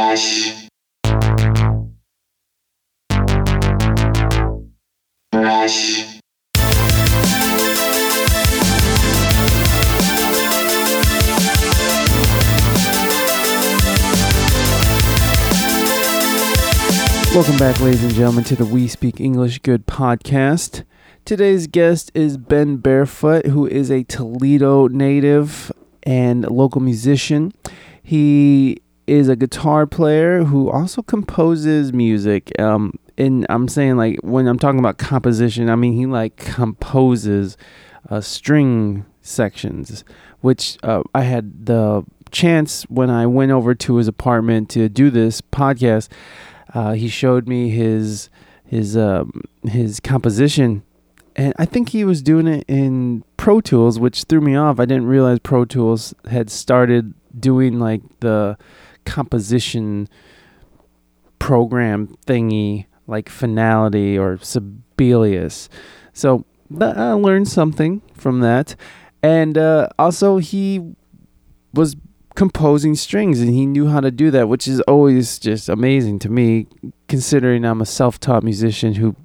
Brush. Brush. Welcome back, ladies and gentlemen, to the We Speak English Good podcast. Today's guest is Ben Barefoot, who is a Toledo native and local musician. He is a guitar player who also composes music. Um, and I'm saying like when I'm talking about composition, I mean he like composes uh, string sections, which uh, I had the chance when I went over to his apartment to do this podcast. Uh, he showed me his his um, his composition, and I think he was doing it in Pro Tools, which threw me off. I didn't realize Pro Tools had started doing like the composition program thingy, like Finale or Sibelius. So I learned something from that, and uh, also he was composing strings and he knew how to do that which is always just amazing to me considering I'm a self-taught musician who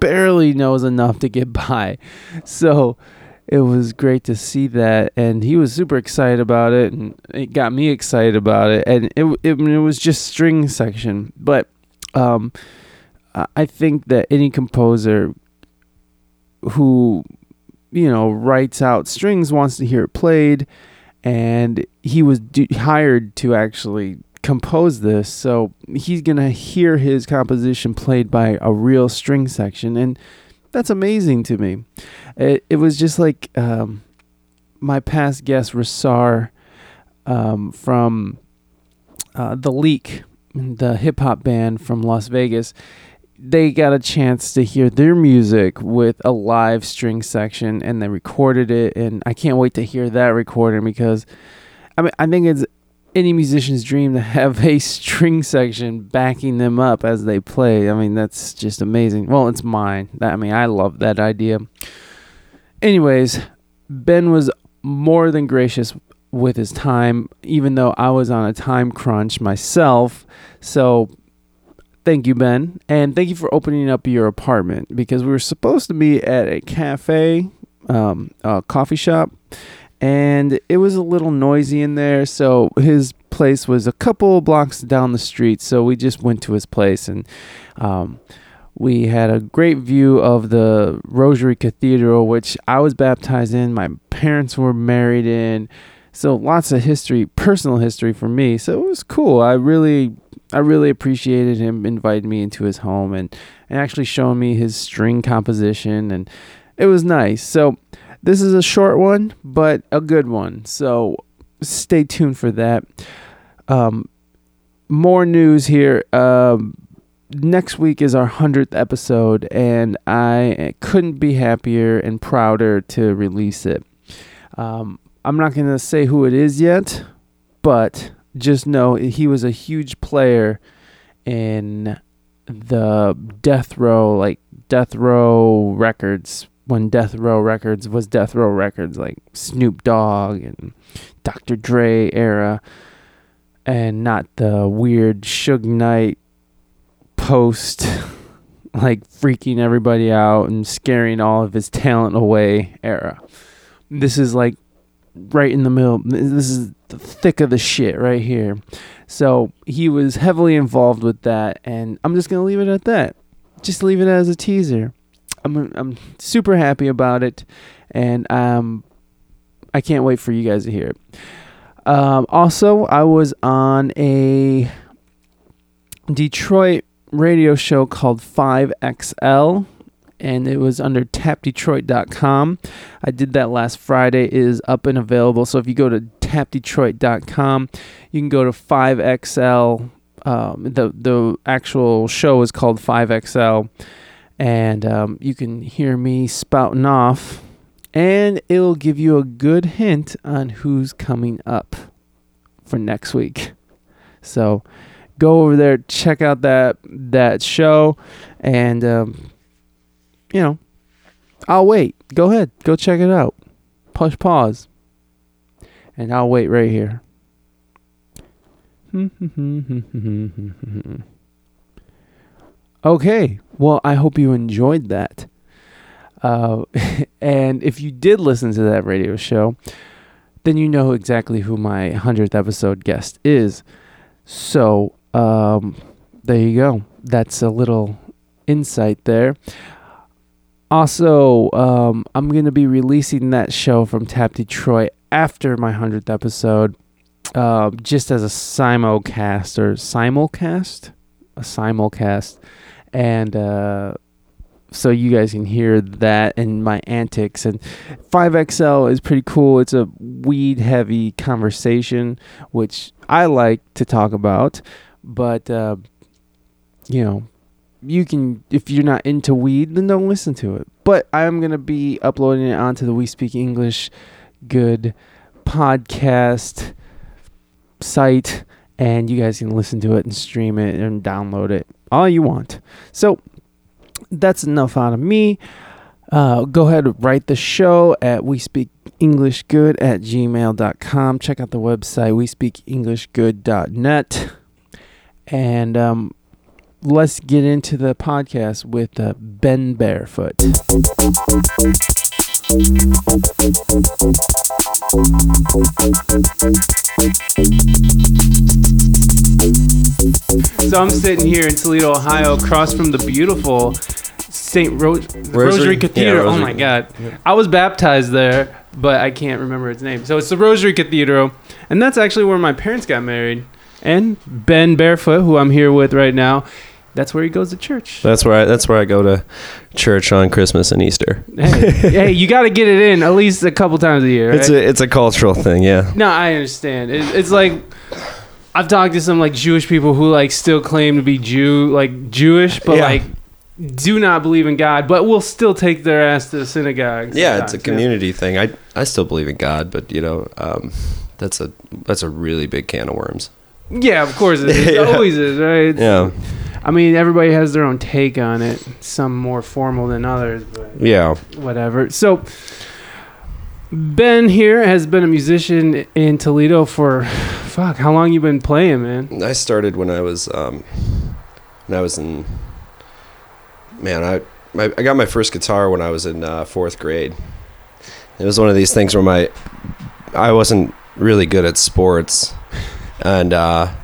barely knows enough to get by so it was great to see that and he was super excited about it and it got me excited about it and it it, it was just string section. But um I think that any composer who you know writes out strings wants to hear it played and he was d- hired to actually compose this so he's gonna hear his composition played by a real string section and that's amazing to me. It, it was just like um, my past guest Rasar um, from uh, the leak the hip-hop band from las vegas. They got a chance to hear their music with a live string section and they recorded it and I can't wait to hear that recording because I mean I think it's any musician's dream to have a string section backing them up as they play. I mean that's just amazing. Well, it's mine. I mean I love that idea. Anyways, Ben was more than gracious with his time even though I was on a time crunch myself. So Thank you, Ben. And thank you for opening up your apartment because we were supposed to be at a cafe, um, a coffee shop, and it was a little noisy in there. So his place was a couple blocks down the street. So we just went to his place and um, we had a great view of the Rosary Cathedral, which I was baptized in. My parents were married in. So lots of history, personal history for me. So it was cool. I really I really appreciated him inviting me into his home and, and actually showing me his string composition and it was nice. So this is a short one, but a good one. So stay tuned for that. Um, more news here. Um, next week is our 100th episode, and I couldn't be happier and prouder to release it. Um, I'm not going to say who it is yet, but just know he was a huge player in the death row like death row records when death row records was death row records like snoop dogg and dr dre era and not the weird Suge Knight post like freaking everybody out and scaring all of his talent away era this is like right in the middle. This is the thick of the shit right here. So he was heavily involved with that, and I'm just gonna leave it at that. Just leave it as a teaser. I'm I'm super happy about it, and um, I can't wait for you guys to hear it. Um, also, I was on a Detroit radio show called 5XL and it was under tapdetroit.com. I did that last Friday. It is up and available. So if you go to tapdetroit.com, you can go to 5XL. Um, the the actual show is called 5XL, and um, you can hear me spouting off, and it'll give you a good hint on who's coming up for next week. So go over there, check out that that show, and um, you know, I'll wait. Go ahead. Go check it out. Push pause. And I'll wait right here. okay, well, I hope you enjoyed that. Uh, and if you did listen to that radio show, then you know exactly who my 100th episode guest is. So, um, there you go. That's a little insight there. Also, um, I'm going to be releasing that show from Tap Detroit after my 100th episode, uh, just as a simulcast or simulcast? A simulcast. And uh, so you guys can hear that and my antics. And 5XL is pretty cool. It's a weed heavy conversation, which I like to talk about. But, uh, you know, you can if you're not into weed then don't listen to it but i'm going to be uploading it onto the we speak english good podcast site and you guys can listen to it and stream it and download it all you want. So that's enough out of me. Uh, go ahead and write the show at we speak english good at gmail.com check out the website we speak english good.net and um, let's get into the podcast with uh, Ben Barefoot. So I'm sitting here in Toledo, Ohio, across from the beautiful St. Ro- Rosary, Rosary? Cathedral. Yeah, oh my God. I was baptized there, but I can't remember its name. So it's the Rosary Cathedral. And that's actually where my parents got married. And Ben Barefoot, who I'm here with right now, that's where he goes to church. That's where I, that's where I go to church on Christmas and Easter. hey, hey, you got to get it in at least a couple times a year. It's a it's a cultural thing, yeah. no, I understand. It, it's like I've talked to some like Jewish people who like still claim to be Jew, like Jewish, but Yeah. like do not believe in God, but will still take their ass to the synagogue. Yeah, it's a sometimes, community thing. I I still believe in God, but you know, um, that's a that's a really big can of worms. Yeah, of course it is. It Yeah. always is, right? It's- Yeah, I mean, everybody has their own take on it. Some more formal than others, but yeah. whatever. So Ben here has been a musician in Toledo for fuck, how long you been playing, man? I started when I was um, when I was in man. I my, I got my first guitar when I was in uh, fourth grade. It was one of these things where my I wasn't really good at sports, and uh,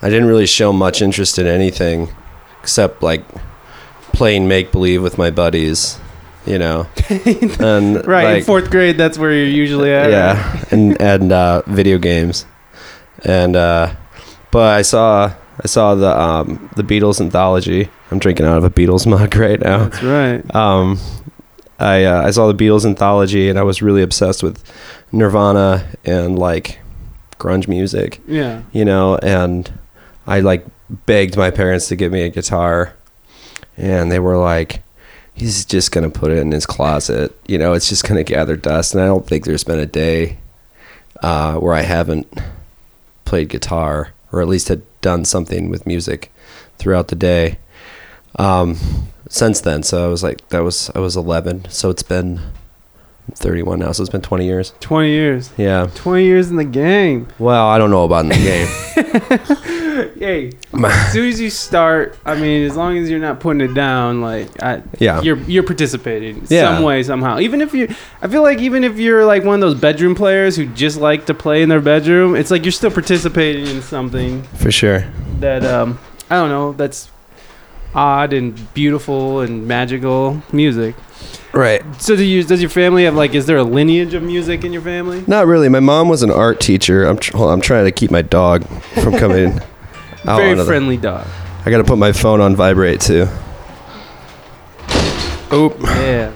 I didn't really show much interest in anything except like playing make believe with my buddies, you know. and Right, in fourth grade, that's where you're usually at. right? yeah, and and uh, video games, and uh, but I saw I saw the um, the Beatles anthology. I'm drinking out of a Beatles mug right now. That's right. Um, I uh, I saw the Beatles anthology, and I was really obsessed with Nirvana and like grunge music, Yeah. you know. And I like begged my parents to give me a guitar, and they were like. He's just gonna put it in his closet, you know. It's just gonna gather dust, and I don't think there's been a day uh, where I haven't played guitar or at least had done something with music throughout the day. Um, since then, so I was like, that was I was 11, so it's been 31 now, so it's been 20 years. 20 years. Yeah. 20 years in the game. Well, I don't know about in the game. Hey, as soon as you start, I mean, as long as you're not putting it down, like, I, Yeah. you're you're participating Yeah. some way somehow. Even if you, I feel like even if you're like one of those bedroom players who just like to play in their bedroom, it's like you're still participating in something For sure. that um I don't know that's odd and beautiful and magical music. Right. So do you does your family have like is there a lineage of music in your family? Not really. My mom was an art teacher. I'm tr- on, I'm trying to keep my dog from coming out Very onto the- friendly dog. I got to put my phone on vibrate too. Oop. Yeah,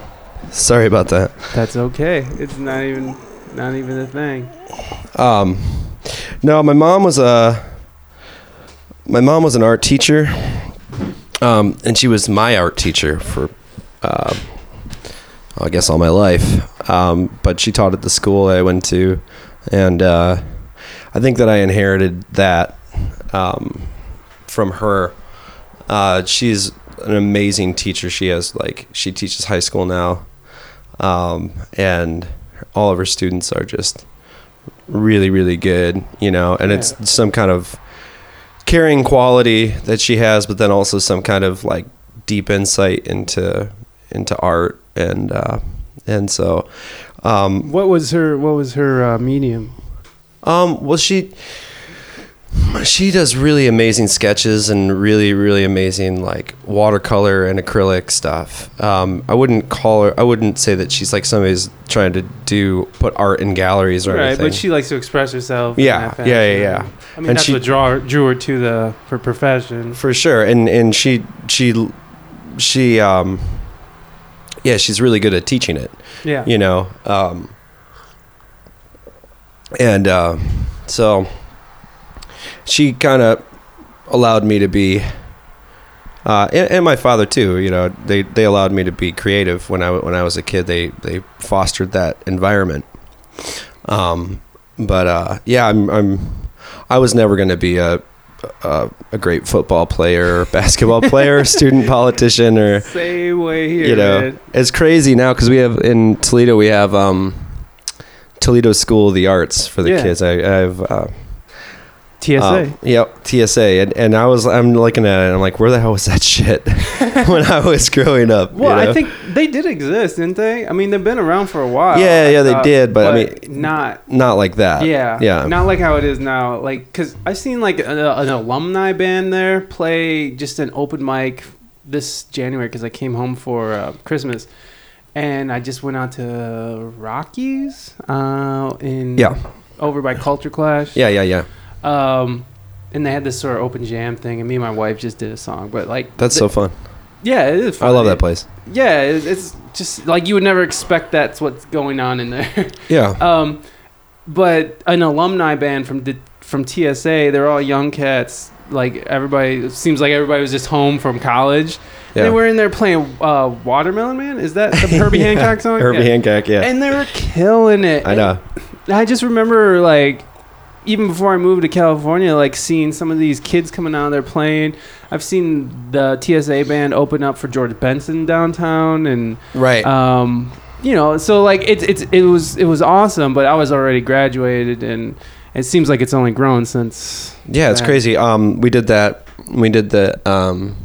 Sorry about that. that's okay. It's not even not even a thing. Um, no, my mom was a my mom was an art teacher, um, and she was my art teacher for, uh, I guess, all my life. Um, but she taught at the school I went to, and uh, I think that I inherited that um, from her. Uh, she's an amazing teacher. She has like she teaches high school now, um, and all of her students are just really really good you know and it's some kind of caring quality that she has, but then also some kind of like deep insight into into art and uh, and so um, What was her What was her uh, medium? um, well, she she does really amazing sketches and really really amazing like watercolor and acrylic stuff. Um, I wouldn't call her. I wouldn't say that she's like somebody's trying to do put art in galleries or anything. Right, anything. but she likes to express herself. Yeah, yeah, yeah, yeah. I mean, And that's she- what draw, drew her to the her profession. for sure and and she she she um yeah she's really good at teaching it Yeah. you know um and uh, so she kind of allowed me to be uh, and, and my father too you know they they allowed me to be creative when i when i was a kid they they fostered that environment um but uh yeah i'm i'm i was never going to be a a, a great football player, basketball player, student politician, or Same way here. you know, man. it's crazy now because we have in Toledo we have um, Toledo School of the Arts for the Yeah. kids. I, I have uh, TSA. um, yep, TSA, and and I was I'm looking at it and I'm like, where the hell was that shit when I was growing up? well, you know? I think they did exist, didn't they? I mean, they've been around for a while. Yeah, yeah, they did, but I mean- not. not like that. Yeah, yeah, not like how it is now. Like, cause I've seen like an, an alumni band there play just an open mic this January because I came home for uh, Christmas, and I just went out to Rockies, uh, in Yeah. over by Culture Clash. yeah, yeah, yeah. Um, and they had this sort of open jam thing, and me and my wife just did a song. But like, That's so fun. yeah, it is. I love that place. Yeah, it, it's just like you would never expect that's what's going on in there. Yeah, um, but an alumni band from the, from TSA, they're all young cats. Like everybody, it seems like everybody was just home from college. yeah. They were in there playing uh, Watermelon Man. Is that the Herbie Yeah. Hancock song? Herbie Yeah. Hancock. Yeah, And they were killing it. I know. I just remember like even before I moved to California, like seeing some of these kids coming out of there playing. I've seen the TSA band open up for George Benson downtown, and Right. um, you know, so like it's it's it was it was awesome. But I was already graduated, and it seems like it's only grown since. Yeah, it's crazy. Um, we did that. We did the um,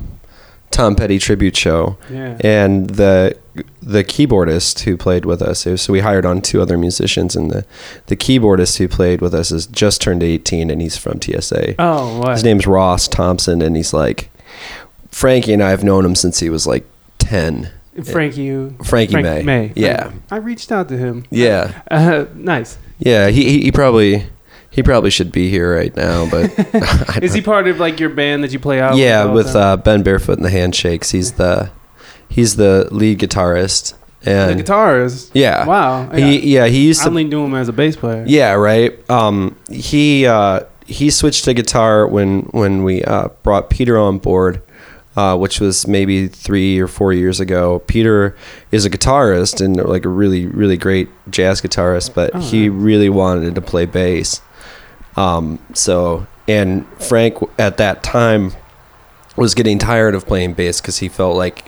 Tom Petty tribute show, Yeah. and the the keyboardist who played with us. So we hired on two other musicians, and the the keyboardist who played with us has just turned eighteen, and he's from TSA. Oh, what? His name's Ross Thompson, and he's like Frankie and I have known him since he was like ten. Frankie. Frankie Frank May. May. Yeah. I reached out to him. Yeah, Uh, nice. yeah. He, he probably. He probably should be here right now, but I Is he part of like your band that you play out? yeah, all the with uh, Ben Barefoot and the Handshakes. He's the he's the lead guitarist, the and guitarist. yeah, Wow. he yeah he used I to only knew him as a bass player. yeah right. Um, he uh, he switched to guitar when when we uh, brought Peter on board. Uh, which was maybe three or four years ago. Peter is a guitarist and like a really, really great jazz guitarist, but Oh, he really wanted to play bass. Um, so, and Frank at that time was getting tired of playing bass because he felt like,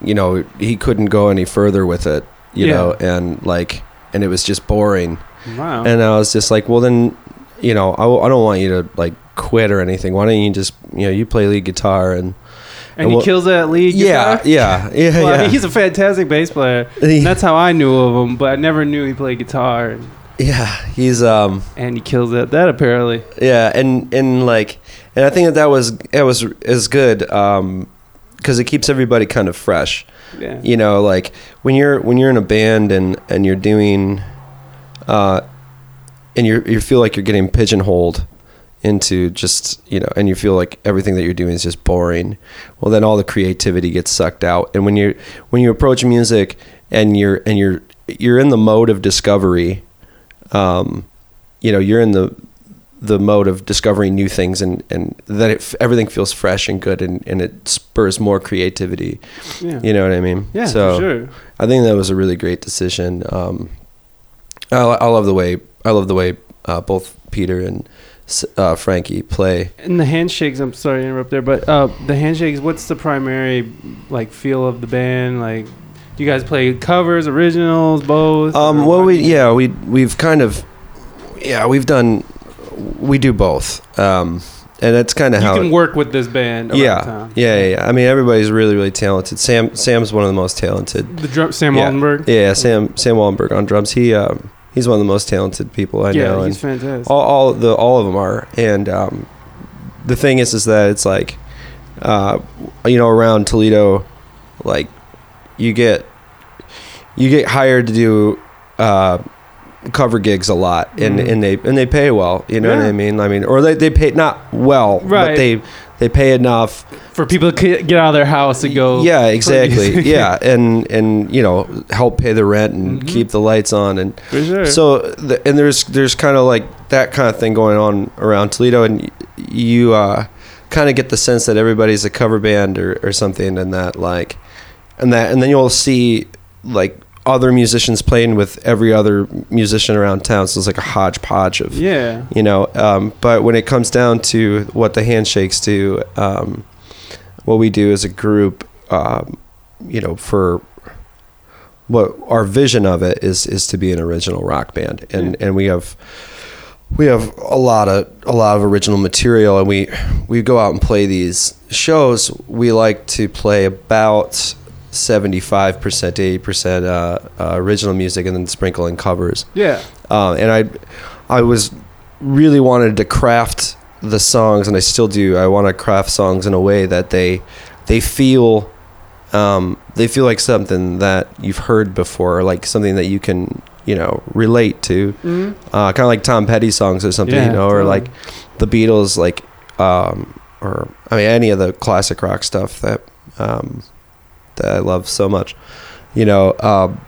you know, he couldn't go any further with it, you Yeah. know, and like, and it was just boring. Wow. And I was just like, well, then, you know, I, I don't want you to like quit or anything. Why don't you just, you know, you play lead guitar and and he well- kills that lead yeah, guitar. yeah, yeah, Well, I mean, he's a fantastic bass player. That's how I knew of him, but I never knew he played guitar. Yeah, he's um, and he kills that. That apparently. yeah, and and like, and I think that that was it was is good um, because it keeps everybody kind of fresh. Yeah. you know like when you're when you're in a band and and you're doing uh and you you feel like you're getting pigeonholed into just you know and you feel like everything that you're doing is just boring well then all the creativity gets sucked out and when you when you approach music and you're and you're you're in the mode of discovery um you know you're in the the mode of discovering new things and and that it, everything feels fresh and good and and it spurs more creativity Yeah. you know what I mean? Yeah, So for sure. I think that was a really great decision. Um, I, I love the way I love the way uh, both Peter and uh, Frankie play. And the handshakes. I'm sorry to interrupt there, but uh, the handshakes. What's the primary like feel of the band? Like, you guys play covers, originals, both? Um, well, we yeah we we've kind of yeah we've done we do both. Um, and that's kind of how You can it- work with this band. yeah, yeah, yeah, yeah. I mean, everybody's really, really talented. Sam, Sam's one of the most talented. The drum, Sam Yeah. Waldenberg. Yeah, Sam, Sam Wallenberg on drums. He, um, he's one of the most talented people I yeah, know. he's and fantastic. all, all the, all of them are. And um, the thing is, is that it's like, uh, you know, around Toledo, like, you get, you get hired to do. Uh, cover gigs a lot and, Mhm. and they and they pay well you know what i mean i mean or they, they pay not well Right. but they they pay enough For people to get out of their house and go. yeah exactly yeah and and you know help pay the rent and Mhm. keep the lights on and For sure. so the, and there's there's kind of like that kind of thing going on around toledo and you uh kind of get the sense that everybody's a cover band or, or something and that like and that and then you'll see like other musicians playing with every other musician around town. So it's like a hodgepodge of yeah. you know um, but when it comes down to what the handshakes do um, what we do as a group um, you know for what our vision of it is is to be an original rock band. And and we have we have a lot of a lot of original material. And we we go out and play these shows. We like to play about 75% to 80% uh, uh, original music and then sprinkle in covers Yeah. um, and I, I was really wanted to craft the songs, and I still do. I want to craft songs in a way that they, they feel, um, they feel like something that you've heard before, or like something that you can, you know, relate to. Mhm. Uh, kind of like Tom Petty songs or something, Yeah, you know, or like the Beatles, like, um, or I mean, any of the classic rock stuff that, um, that I love so much. You know, um,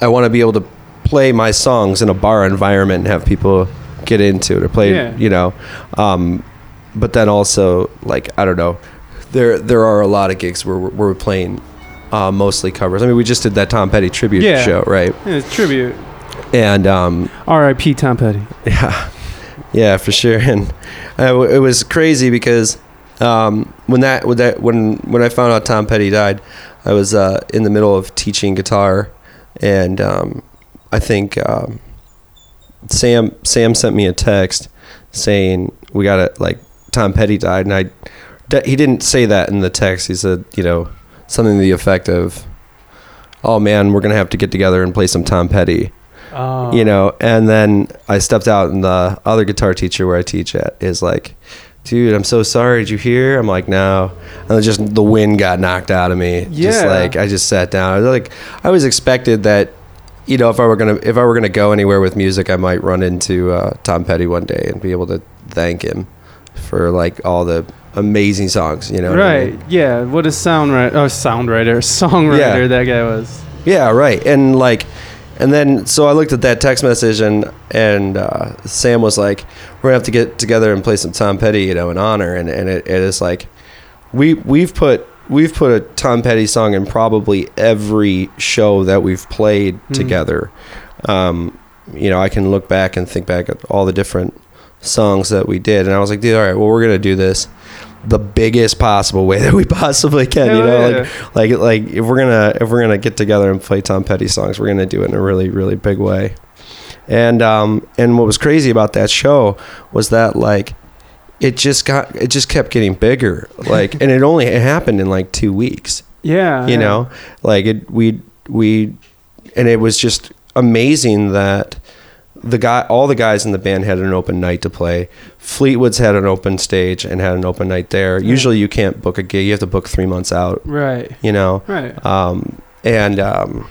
I want to be able to play my songs in a bar environment and have people get into it or play, Yeah. you know. Um, but then also, like, I don't know, there there are a lot of gigs where we're, where we're playing uh, mostly covers. I mean, we just did that Tom Petty tribute Yeah. show, right? Yeah, it's tribute. And um, R.I.P. Tom Petty. yeah, yeah, for sure. And uh, it was crazy because um, when that when that when when I found out Tom Petty died, I was uh, in the middle of teaching guitar, and um, I think um, Sam Sam sent me a text saying we got it. like Tom Petty died, and I he didn't say that in the text. He said you know something to the effect of, "Oh man, we're gonna have to get together and play some Tom Petty." Oh. you know and then i stepped out and the other guitar teacher where i teach at is like dude i'm so sorry did you hear i'm like no and just the wind got knocked out of me Yeah. just like i just sat down I was like i always expected that you know if i were gonna if i were gonna go anywhere with music i might run into uh, tom petty one day and be able to thank him for like all the amazing songs you know what I Right. mean? Yeah. What a sound writer, oh, sound writer, songwriter Yeah. that guy was. Yeah, right. And like, and then so I looked at that text message and and uh, Sam was like, "We're gonna have to get together and play some Tom Petty, you know, in honor." And and it, it is like, we we've put we've put a Tom Petty song in probably every show that we've played Mhm. together. Um, you know, I can look back and think back at all the different songs that we did, and I was like, dude, all right, well, we're gonna do this the biggest possible way that we possibly can. you know, yeah. like like like if we're gonna if we're gonna get together and play Tom Petty songs, we're gonna do it in a really really big way. And um and what was crazy about that show was that like it just got it just kept getting bigger like and it only it happened in like two weeks Yeah. you yeah. know like it we we and it was just amazing that the guy all the guys in the band had an open night to play fleetwood's had an open stage and had an open night there Yeah. usually you can't book a gig you have to book three months out Right. you know Right. um and um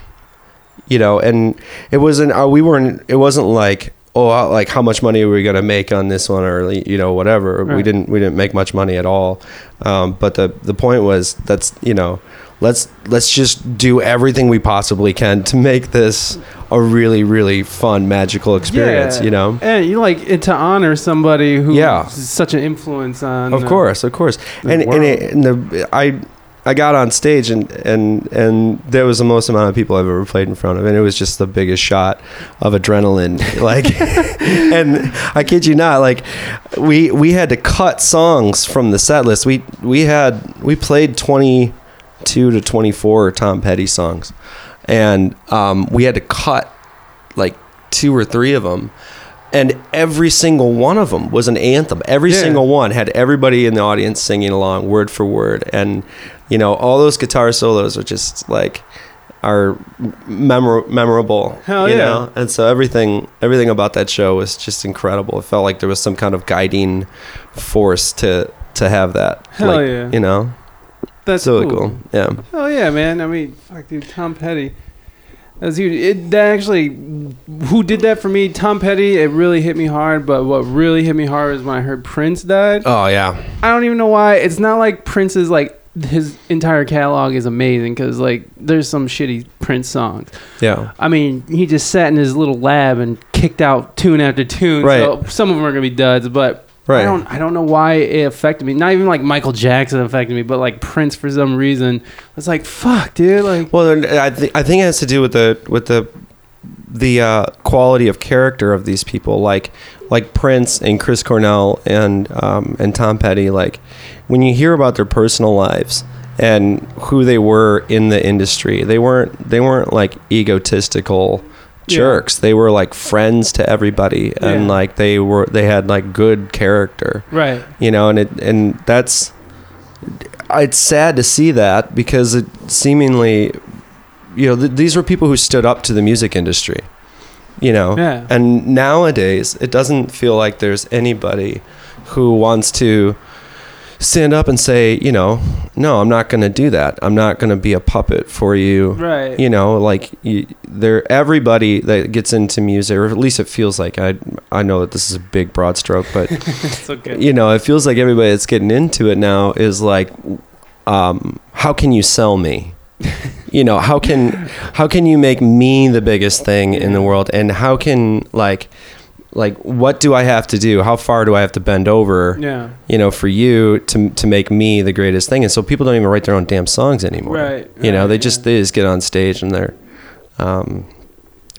you know and it wasn't uh, we weren't it wasn't like oh uh, like how much money are we gonna make on this one or you know whatever we didn't we didn't make much money at all um but the the point was that's you know let's let's just do everything we possibly can to make this a really really fun magical experience Yeah. you know And you like it to honor somebody who Yeah. is such an influence on. of course of course and and, it, and the i i got on stage and and and there was the most amount of people i've ever played in front of and it was just the biggest shot of adrenaline like and i kid you not like we we had to cut songs from the set list we we had we played 22 to 24 tom petty songs and um we had to cut like two or three of them and every single one of them was an anthem. Every Yeah. single one had everybody in the audience singing along word for word, and you know all those guitar solos are just like are memor- memorable. Hell you yeah. know? And so everything everything about that show was just incredible. It felt like there was some kind of guiding force to to have that. Hell like, yeah. You know, That's so cool. Yeah. Oh yeah, man. I mean, fuck, dude. Tom Petty. That's huge. It that actually, who did that for me? Tom Petty. It really hit me hard. But what really hit me hard was when I heard Prince died. Oh yeah. I don't even know why. It's not like Prince's like his entire catalog is amazing because like there's some shitty Prince songs. Yeah. I mean, he just sat in his little lab and kicked out tune after tune. Right. So some of them are gonna be duds, but Right. I don't I don't know why it affected me. Not even like Michael Jackson affected me, but like Prince for some reason. It's like fuck, dude. Like Well, I, th- I think it has to do with the with the the uh, quality of character of these people, like like Prince and Chris Cornell and um, and Tom Petty. Like when you hear about their personal lives and who they were in the industry, they weren't they weren't like egotistical Yeah. jerks. They were like friends to everybody, and Yeah. like they were they had like good character right. you know and it and that's it's sad to see that because it seemingly you know th- these were people who stood up to the music industry you know Yeah. and nowadays it doesn't feel like there's anybody who wants to stand up and say you know no i'm not going to do that i'm not going to be a puppet for you Right. you know like you, there everybody that gets into music or at least it feels like i i know that this is a big broad stroke but it's okay. you know, it feels like everybody that's getting into it now is like, um, how can you sell me? you know, how can how can you make me the biggest thing in the world? And how can like like what do I have to do? How far do I have to bend over? Yeah. You know, for you to to make me the greatest thing. And so people don't even write their own damn songs anymore. Right, You know, right, they just yeah. they just get on stage and they're um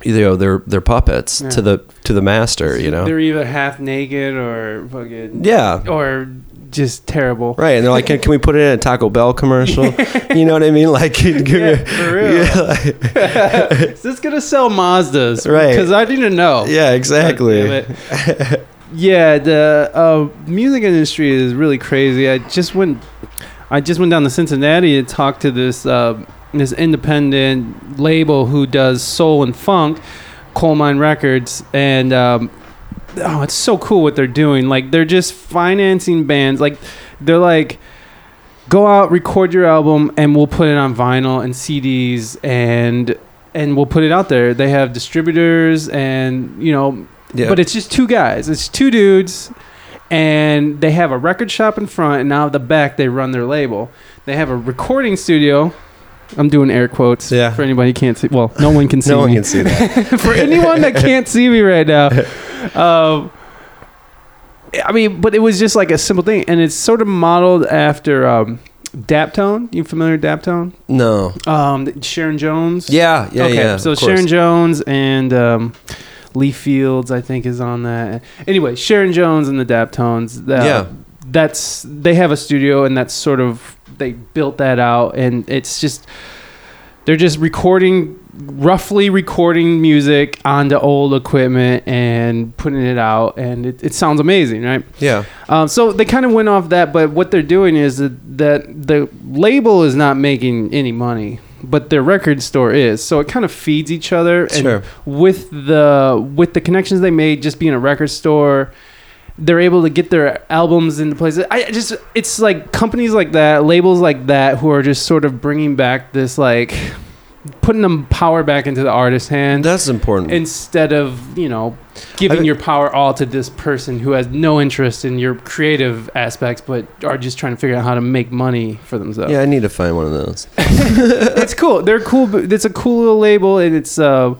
you know, they're they're puppets Yeah. to the to the master, you know. They're either half naked or fucking yeah. or just terrible. Right, and they're like, can, can we put it in a Taco Bell commercial? you know what I mean? Like, Yeah, for real. Yeah, like- Is this gonna sell Mazdas? Right. Because I didn't know. yeah, exactly. God damn it. yeah, the uh, music industry is really crazy. I just went, I just went down to Cincinnati to talk to this uh, this independent label who does soul and funk, Colemine Records, and um, oh, it's so cool what they're doing. Like they're just financing bands. Like they're like. Go out, record your album, and we'll put it on vinyl and CDs, and and we'll put it out there. They have distributors, and you know, Yeah. but it's just two guys. It's two dudes, and they have a record shop in front, and now at the back they run their label. They have a recording studio. I'm doing air quotes Yeah. for anybody who can't see. Well, no one can see no one me. can see that. for anyone that can't see me right now. Um, I mean, but it was just like a simple thing, and it's sort of modeled after um, Daptone. You familiar with Daptone? No. Um, Sharon Jones. Yeah, yeah, okay, yeah. so. Sharon Jones and um, Lee Fields, I think, is on that. Anyway, Sharon Jones and the Daptones. Uh, Yeah. that's they have a studio, and that's sort of they built that out, and it's just they're just recording, roughly recording music onto old equipment and putting it out, and it, it sounds amazing, right? Yeah. Um, so they kind of went off that, but what they're doing is that, that the label is not making any money, but their record store is. So it kind of feeds each other. And Sure. with the with the connections they made, just being a record store, they're able to get their albums into places. I just it's like companies like that, labels like that, who are just sort of bringing back this like putting them power back into the artist's hand That's important. instead of you know giving I- your power all to this person who has no interest in your creative aspects but are just trying to figure out how to make money for themselves yeah, I need to find one of those. it's cool they're cool it's a cool little label and it's uh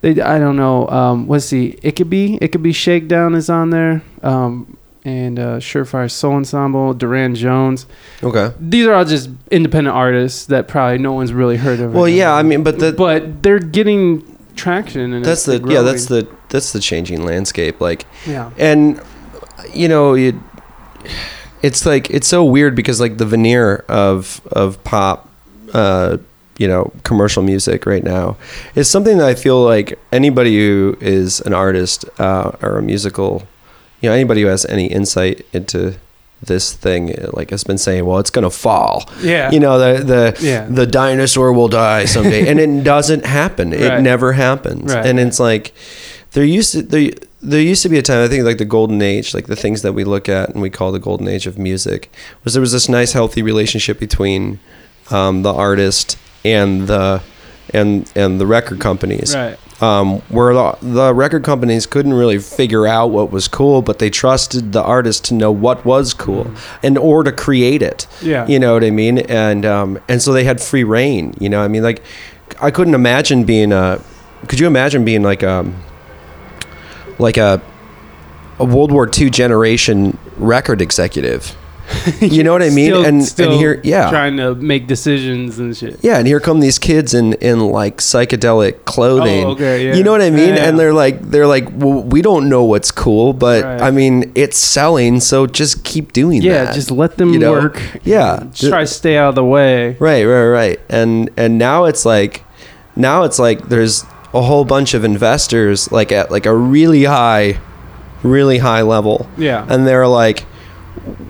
they i don't know um let's see it could be it could be shakedown is on there um and uh surefire soul ensemble durand jones Okay. these are all just independent artists that probably no one's really heard of Well, yeah, I mean, but the, but they're getting traction and that's it's the yeah, that's the that's the changing landscape. Like, yeah and you know, it, it's like it's so weird because like the veneer of of pop, uh, you know commercial music right now is something that I feel like anybody who is an artist uh, or a musical, you know, anybody who has any insight into this thing like has been saying well it's gonna fall Yeah. you know the the Yeah. the dinosaur will die someday and it doesn't happen it never happens Right. and it's like there used to there, there used to be a time I think like the golden age like the things that we look at and we call the golden age of music was there was this nice healthy relationship between um, the artist and the and and the record companies Right. um, where the, the record companies couldn't really figure out what was cool, but they trusted the artist to know what was cool and or to create it. Yeah. you know what I mean. And um, and so they had free reign. You know, I mean, like I couldn't imagine being a. Could you imagine being like a like a a World War II generation record executive? You know what I mean? Still- and still and here, yeah, trying to make decisions and shit. yeah, and here come these kids in in like psychedelic clothing. Oh, okay, yeah. You know what I mean? Yeah, yeah. And they're like they're like, well, we don't know what's cool, but Right. I mean, it's selling, so just keep doing Yeah, that. Yeah, just let them you know? work. Yeah, Just try to stay out of the way. Right, right, right. And and now it's like now it's like there's a whole bunch of investors like at like a really high really high level. Yeah. And they're like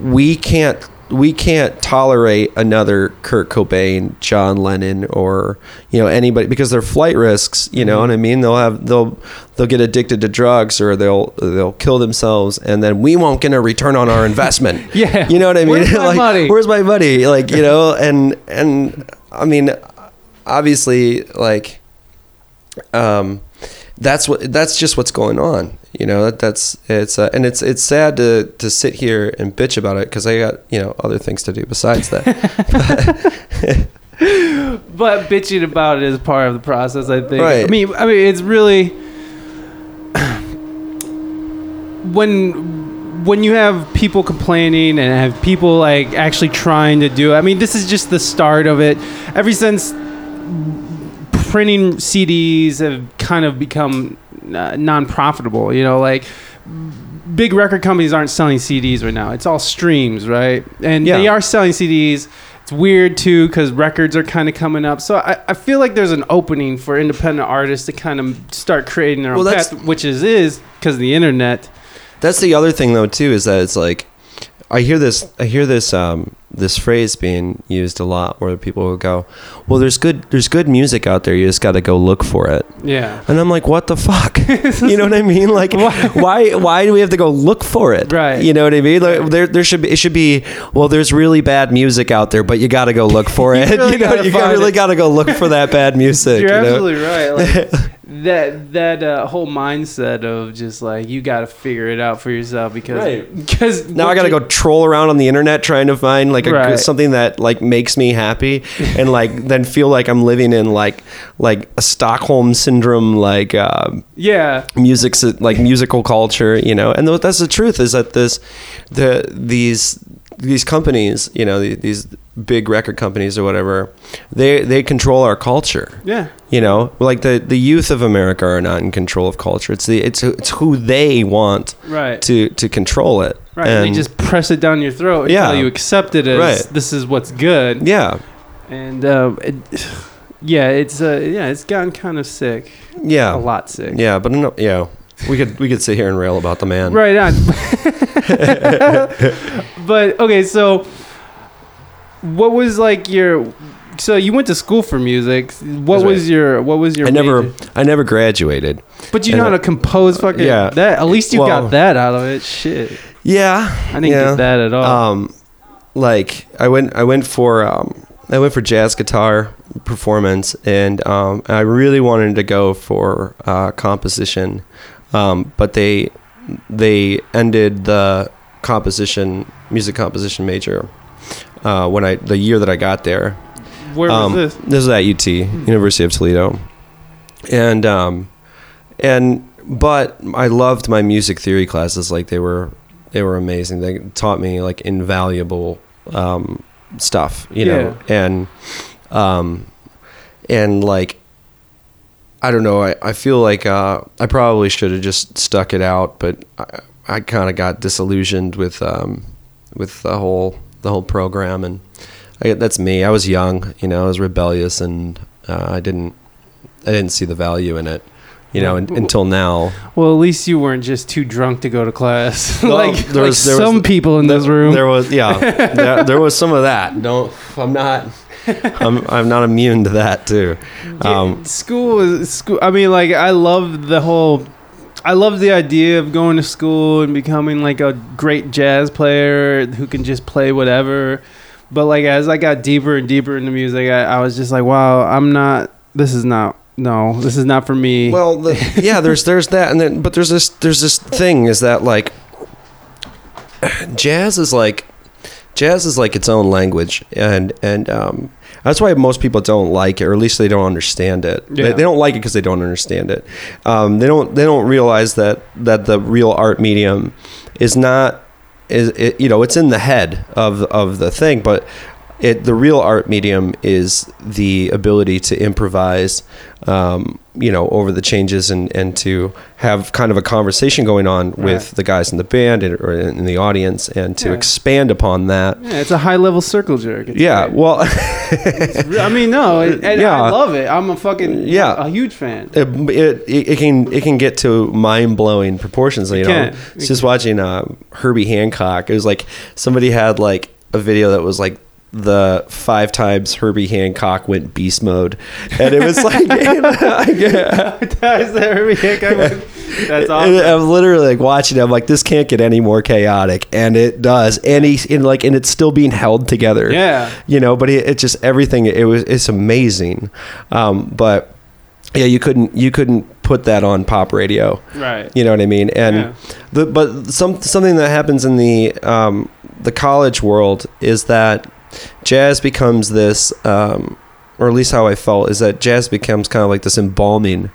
we can't we can't tolerate another Kurt Cobain, John Lennon or you know anybody because they're flight risks, you know what I mean? They'll have they'll they'll get addicted to drugs or they'll they'll kill themselves and then we won't get a return on our investment. Yeah. You know what I mean? Where's my like, money? Where's my money? Like, you know, and and I mean, obviously, like, um, that's what that's just what's going on. You know, that, that's it's uh, and it's it's sad to to sit here and bitch about it because I got you know other things to do besides that. But bitching about it is part of the process, I think. Right. I mean, I mean, it's really when when you have people complaining and have people like actually trying to do. I mean, this is just the start of it. Ever since printing CDs have kind of become uh, non-profitable, you know, like big record companies aren't selling CDs right now. It's all streams, right? And Yeah. they are selling CDs. It's weird too because records are kind of coming up. So I, I feel like there's an opening for independent artists to kind of start creating their own Well, that's- path, which is is because of the internet. That's the other thing though too is that it's like I hear this I hear this um this phrase being used a lot where people will go, "Well, there's good there's good music out there. You just got to go look for it." Yeah. And I'm like, "What the fuck?" you know what I mean? Like Why- why do we have to go look for it? Right. You know what I mean? Like there there should be it should be, "Well, there's really bad music out there, but you got to go look for it." really you know, gotta you really got to go look for that bad music, You're you know? absolutely right. Like, that that uh, whole mindset of just like you got to figure it out for yourself because Right. because Now I got to go troll around on the internet trying to find like a, Right. something that like makes me happy and like then feel like I'm living in like like a Stockholm syndrome like uh, Yeah. music like musical culture, you know. And that's the truth is that this the these these companies, you know, these big record companies or whatever, they they control our culture. Yeah. You know, like the the youth of America are not in control of culture. It's the it's it's who they want Right. to to control it. Right. they And- just press it down your throat Yeah. until you accept it as Right. this is what's good. yeah. And um, it, yeah, it's uh, yeah, it's gotten kind of sick, Yeah. a lot sick. Yeah, but no, yeah, we could we could sit here and rail about the man. Right on. but okay, so what was like your? So you went to school for music. What was your? What was your? I never major? I never graduated. But you know how to compose fucking. Yeah. That at least you Well- got that out of it. Shit. Yeah. I didn't yeah. get that at all. Um, like I went I went for um I went for jazz guitar performance and um I really wanted to go for uh, composition, um but they they ended the composition music composition major uh, when I the year that I got there. Where was Um, this? This is at UT, University of Toledo, and um, and but I loved my music theory classes. Like they were, they were amazing. They taught me like invaluable um, stuff, you know, and um, and like I don't know. I, I feel like uh, I probably should have just stuck it out, but I, I kind of got disillusioned with um, with the whole the whole program, and I, that's me. I was young, you know, I was rebellious, and uh, I didn't, I didn't see the value in it, you know, un- until now. Well, at least you weren't just too drunk to go to class, Well, like, there like was- there was- some people in this room. There was, yeah, there, there was some of that. Don't, I'm not, I'm, I'm not immune to that too. Um, school is school. I mean, like I love the whole. I love the idea of going to school and becoming like a great jazz player who can just play whatever. But like as I got deeper and deeper into music, I, I was just like, wow, I'm not. This is not. No, this is not for me. Well, the, yeah, there's there's that, and then but there's this there's this thing is that like jazz is like jazz is like its own language, and and um, that's why most people don't like it, or at least they don't understand it. They, they don't like it because they don't understand it. Um, they don't they don't realize that that the real art medium is not is it, you know it's in the head of of the thing, but it the real art medium is the ability to improvise um, you know over the changes and and to have kind of a conversation going on with the guys in the band and, or in the audience and to Yeah. expand upon that yeah, it's a high level circle jerk. It's yeah great. well I mean, no, and Yeah. I love it. I'm a fucking Yeah. a huge fan. it, it, it can it can get to mind blowing proportions. You It know, can. it's just watching uh, Herbie Hancock. It was like somebody had like a video that was like the five times Herbie Hancock went beast mode, and it was like, yeah. That's the Herbie Hancock one. That's And. I'm literally like watching. it, I'm like, this can't get any more chaotic, and it does. And in like, and it's still being held together. Yeah. you know. But it, it just everything. It was it's amazing. Um, but yeah, you couldn't you couldn't put that on pop radio. Right. You know what I mean? And Yeah. the but some something that happens in the um, the college world is that jazz becomes this, um, or at least how I felt is that jazz becomes kind of like this embalming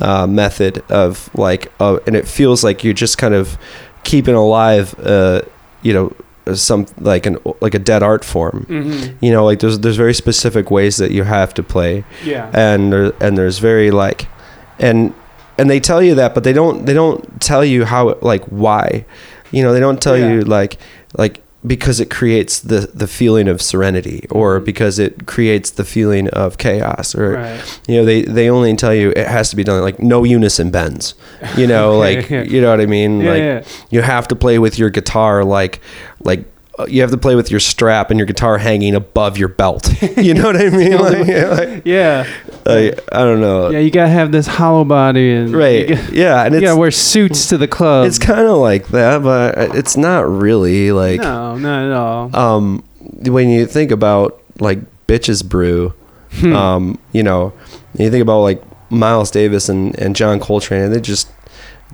uh, method of like, uh, and it feels like you're just kind of keeping alive, uh, you know, some like an like a dead art form. hmm You know, like there's there's very specific ways that you have to play Yeah. and there, and there's very like and and they tell you that but they don't they don't tell you how like why you know they don't tell Yeah. you like like because it creates the the feeling of serenity or Mhm. because it creates the feeling of chaos or right. you know they they only tell you it has to be done like no unison bends you know Okay, like yeah. you know what i mean Yeah, like yeah. you have to play with your guitar like like you have to play with your strap and your guitar hanging above your belt you know what i mean like, like, Yeah. like, i don't know Yeah, you gotta have this hollow body and right You, gotta, yeah and you it's gotta wear suits to the club. it's kind of like that but it's not really like no, not at all. um when you think about like bitches brew Hmm. um you know you think about like miles davis and and john coltrane and they just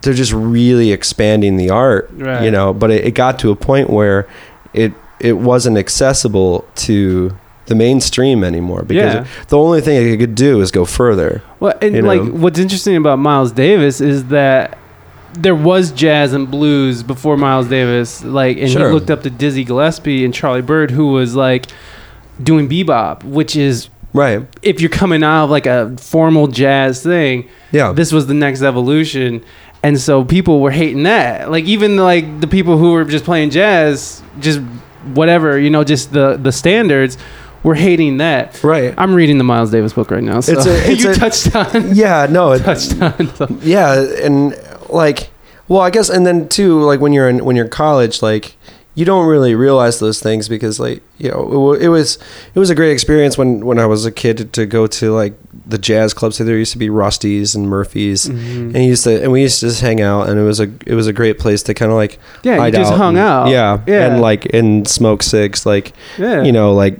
they're just really expanding the art Right. you know but it, it got to a point where it it wasn't accessible to the mainstream anymore because Yeah. the only thing it could do is go further Well, and you like what's interesting about Miles Davis is that there was jazz and blues before Miles Davis. Like, and Sure. he looked up to Dizzy Gillespie and Charlie Bird, who was like doing bebop, which is right if you're coming out of like a formal jazz thing, yeah this was the next evolution. And so people were hating that. Like even like the people who were just playing jazz, just whatever, you know, just the the standards were hating that. right I'm reading the Miles Davis book right now. So It's a- it's you a- touched on yeah no it, touched on. So. yeah and like well i guess and then too like when you're in when you're in college like you don't really realize those things because like you know it, it was it was a great experience when when i was a kid to go to like the jazz clubs so there used to be rusty's and murphy's Mhm. and used to and we used to just hang out and it was a it was a great place to kind of like Yeah, you just out hung and- out. yeah Yeah. and like and smoke cigs like Yeah. you know like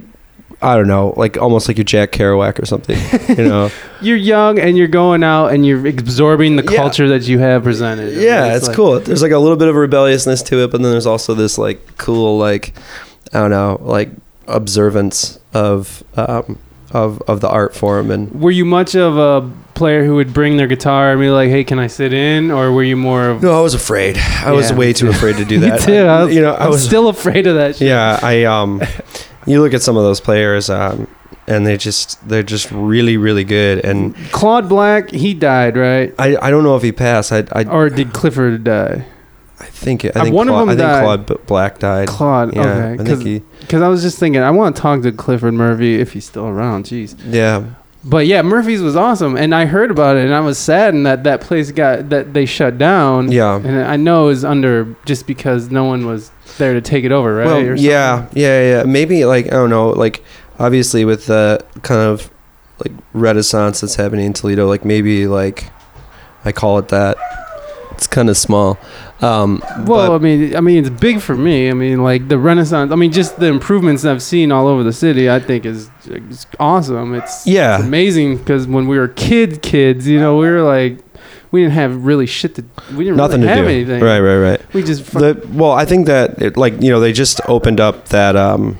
i don't know like almost like you're jack kerouac or something you know you're young and you're going out and you're absorbing the Yeah. culture that you have presented. yeah it's, like- cool there's like a little bit of rebelliousness to it but then there's also this like cool like i don't know like observance of um of of the art form and Were you much of a player who would bring their guitar and be like, "Hey, can I sit in?" Or were you more of no i was afraid i was way too afraid to do that too. I- I was, you know i I'm was still afraid of that. Shit. yeah i um you look at some of those players um and they just they're just really really good and Claude Black, he died, right? i i don't know if he passed i i, Or did Clifford die? I think I Uh, think one of them I think died. Claude B- Black died. Claude. yeah, okay. I think Because he. I was just thinking, I want to talk to Clifford Murphy if he's still around. Jeez. Yeah, But yeah, Murphy's was awesome, and I heard about it, and I was saddened that that place got that they shut down. yeah. And I know it was under just because no one was there to take it over, right? Well, yeah, yeah, yeah. Maybe like I don't know, like obviously with the kind of like renaissance that's happening in Toledo, like maybe like I call it that. It's kind of small. Um, Well, I mean, I mean, it's big for me. I mean, like the Renaissance. I mean, just the improvements I've seen all over the city. I think is, is awesome. It's yeah, it's amazing because when we were kid kids, you know, we were like, we didn't have really shit to. We didn't nothing really to have do. anything. Right, right, right. We just. The, well, I think that it, like you know they just opened up that um,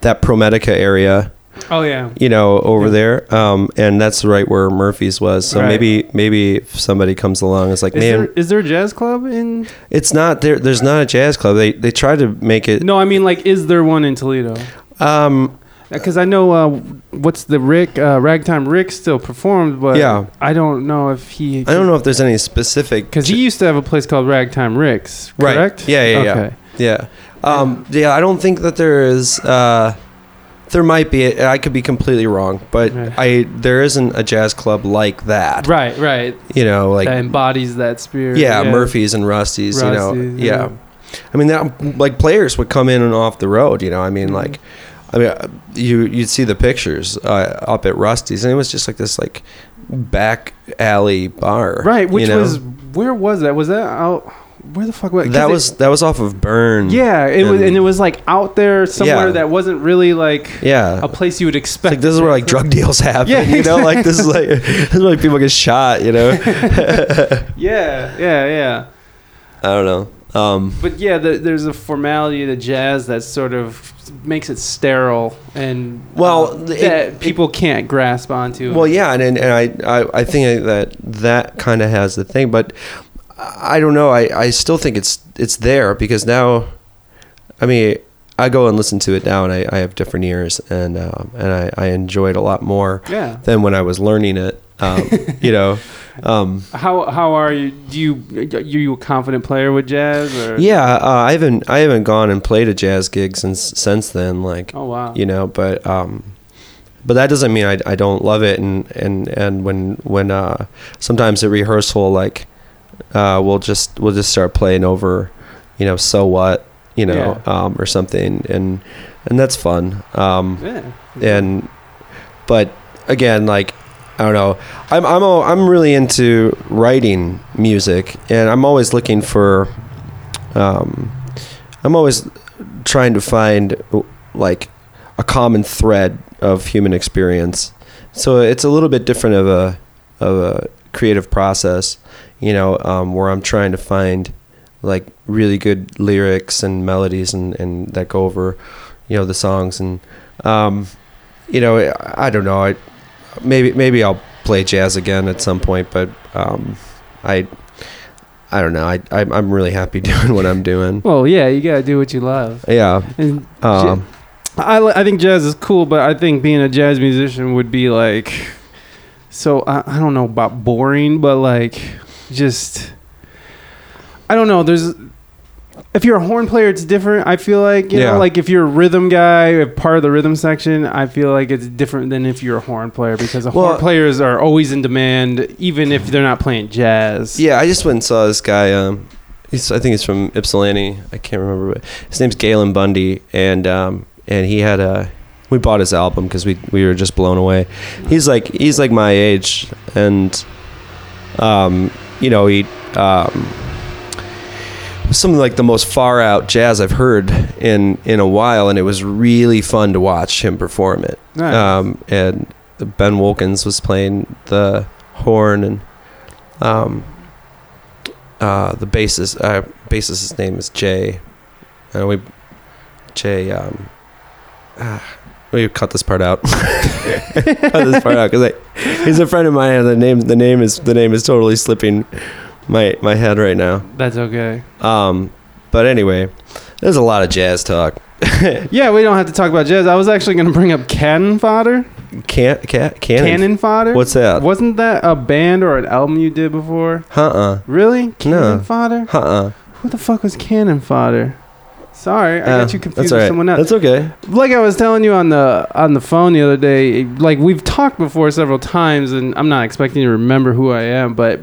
that ProMedica area, oh yeah. you know, over Yeah. there, um, and that's right where Murphy's was. So Right. maybe maybe if somebody comes along, it's like Is man, there, is there a jazz club in? it's not there. There's not a jazz club. They they try to make it. No, I mean like, is there one in Toledo? Um, Because I know uh, what's the Rick uh, Ragtime Rick still performed, but Yeah. I don't know if he. I don't know if there's any specific because he used to have a place called Ragtime Rick's, correct? Yeah, yeah, yeah. okay. Yeah. Um, yeah, I don't think that there is. Uh, there might be. I could be completely wrong, but Right. I there isn't a jazz club like that. Right, right. You know, like that embodies that spirit. yeah, Murphy's and Rusty's. you know, yeah. yeah. I mean, that, like players would come in and off the road. You know, I mean, Mhm. like, I mean, uh, you you'd see the pictures uh, up at Rusty's, and it was just like this like back alley bar. Right, which you know? was where was that? Was that out? Where the fuck was that it- was that was off of Burn. Yeah, it was, and- and it was like out there somewhere Yeah. that wasn't really like yeah. a place you would It's expect. like this is where like drug deals happen. Yeah, you know, like this is like this is where like people get shot. You know, Yeah, yeah, yeah. I don't know. Um, But yeah, the, there's a formality to jazz that sort of makes it sterile and Well, uh, it- that it- people can't grasp onto. well, yeah, and and, and I, I I think that that kind of has the thing, but I don't know. I, I still think it's it's there because now, I mean, I go and listen to it now, and I, I have different ears, and um, and I, I enjoy it a lot more yeah. than when I was learning it. Um, you know, um, How how are you? Do you are you a confident player with jazz or? yeah, uh, I haven't I haven't gone and played a jazz gig since since then. Like, Oh wow. you know but um but that doesn't mean I, I don't love it and and and when when uh sometimes at rehearsal like uh we'll just we'll just start playing over you know so what you know um or something. And and that's fun. Um Yeah. and but again like I don't know. I'm I'm a, I'm really into writing music and I'm always looking for um I'm always trying to find like a common thread of human experience. So it's a little bit different of a of a creative process, you know, um, where I'm trying to find like really good lyrics and melodies and, and that go over, you know, the songs and um, you know, I, don't know, I maybe maybe I'll play jazz again at some point, but um, I I don't know. I, I I'm really happy doing what I'm doing. Well, yeah, you gotta do what you love. Yeah. And Um, I, I think jazz is cool, but I think being a jazz musician would be like, so I, I don't know about boring, but like just, I don't know. There's, if you're a horn player, it's different. I feel like, you Yeah. know, like if you're a rhythm guy, a part of the rhythm section, I feel like it's different than if you're a horn player because the horn players are always in demand, even if they're not playing jazz. Yeah, I just went and saw this guy. Um, he's I think he's from Ypsilanti. I can't remember. But his name's Galen Bundy, and um, and he had a. We bought his album because we we were just blown away. He's like he's like my age, and um, you know he um, some of like the most far out jazz I've heard in in a while, and it was really fun to watch him perform it. Nice. Um, and Ben Wilkins was playing the horn, and um, uh, the bassist, uh, bassist's name is Jay. And we, Jay, um, ah, we cut this part out. cut this part out because he's a friend of mine, and the name, the name is, the name is totally slipping my my head right now. That's okay. Um, but anyway, there's a lot of jazz talk. Yeah, we don't have to talk about jazz. I was actually going to bring up Cannon Fodder. Can, can, cannon. Cannon Fodder? What's that? Wasn't that a band or an album you did before? Uh uh Really? Cannon No. Fodder? Uh uh Who the fuck was Cannon Fodder? Sorry, I Uh, got you confused that's all with right. someone else. That's okay. like I was telling you on the on the phone the other day, like we've talked before several times, and I'm not expecting you to remember who I am, but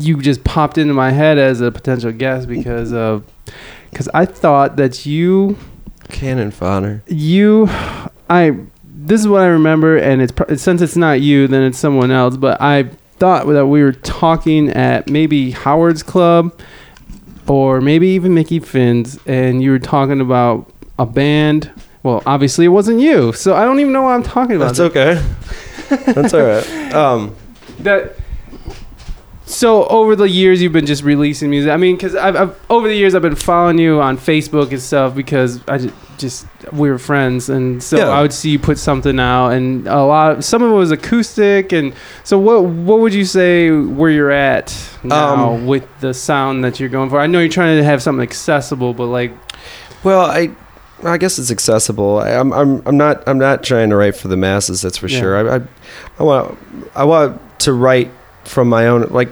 you just popped into my head as a potential guest because of because I thought that you Cannon fodder. you I this is what I remember, and it's since it's not you, then it's someone else. But I thought that we were talking at maybe Howard's Club or maybe even Mickey Finn's, and you were talking about a band. Well, obviously it wasn't you, so I don't even know what I'm talking about. That's okay. That's all right. Um, that so over the years you've been just releasing music i mean because I've, I've over the years i've been following you on facebook and stuff because i just, just we were friends and so Yeah. i would see you put something out and a lot of some of it was acoustic and so what what would you say where you're at now Um, with the sound that you're going for i know you're trying to have something accessible but like well, I, I guess it's accessible. I, I'm, I'm, I'm not, I'm not trying to write for the masses. That's for Yeah. sure. I, I, I want, I want to write from my own. Like,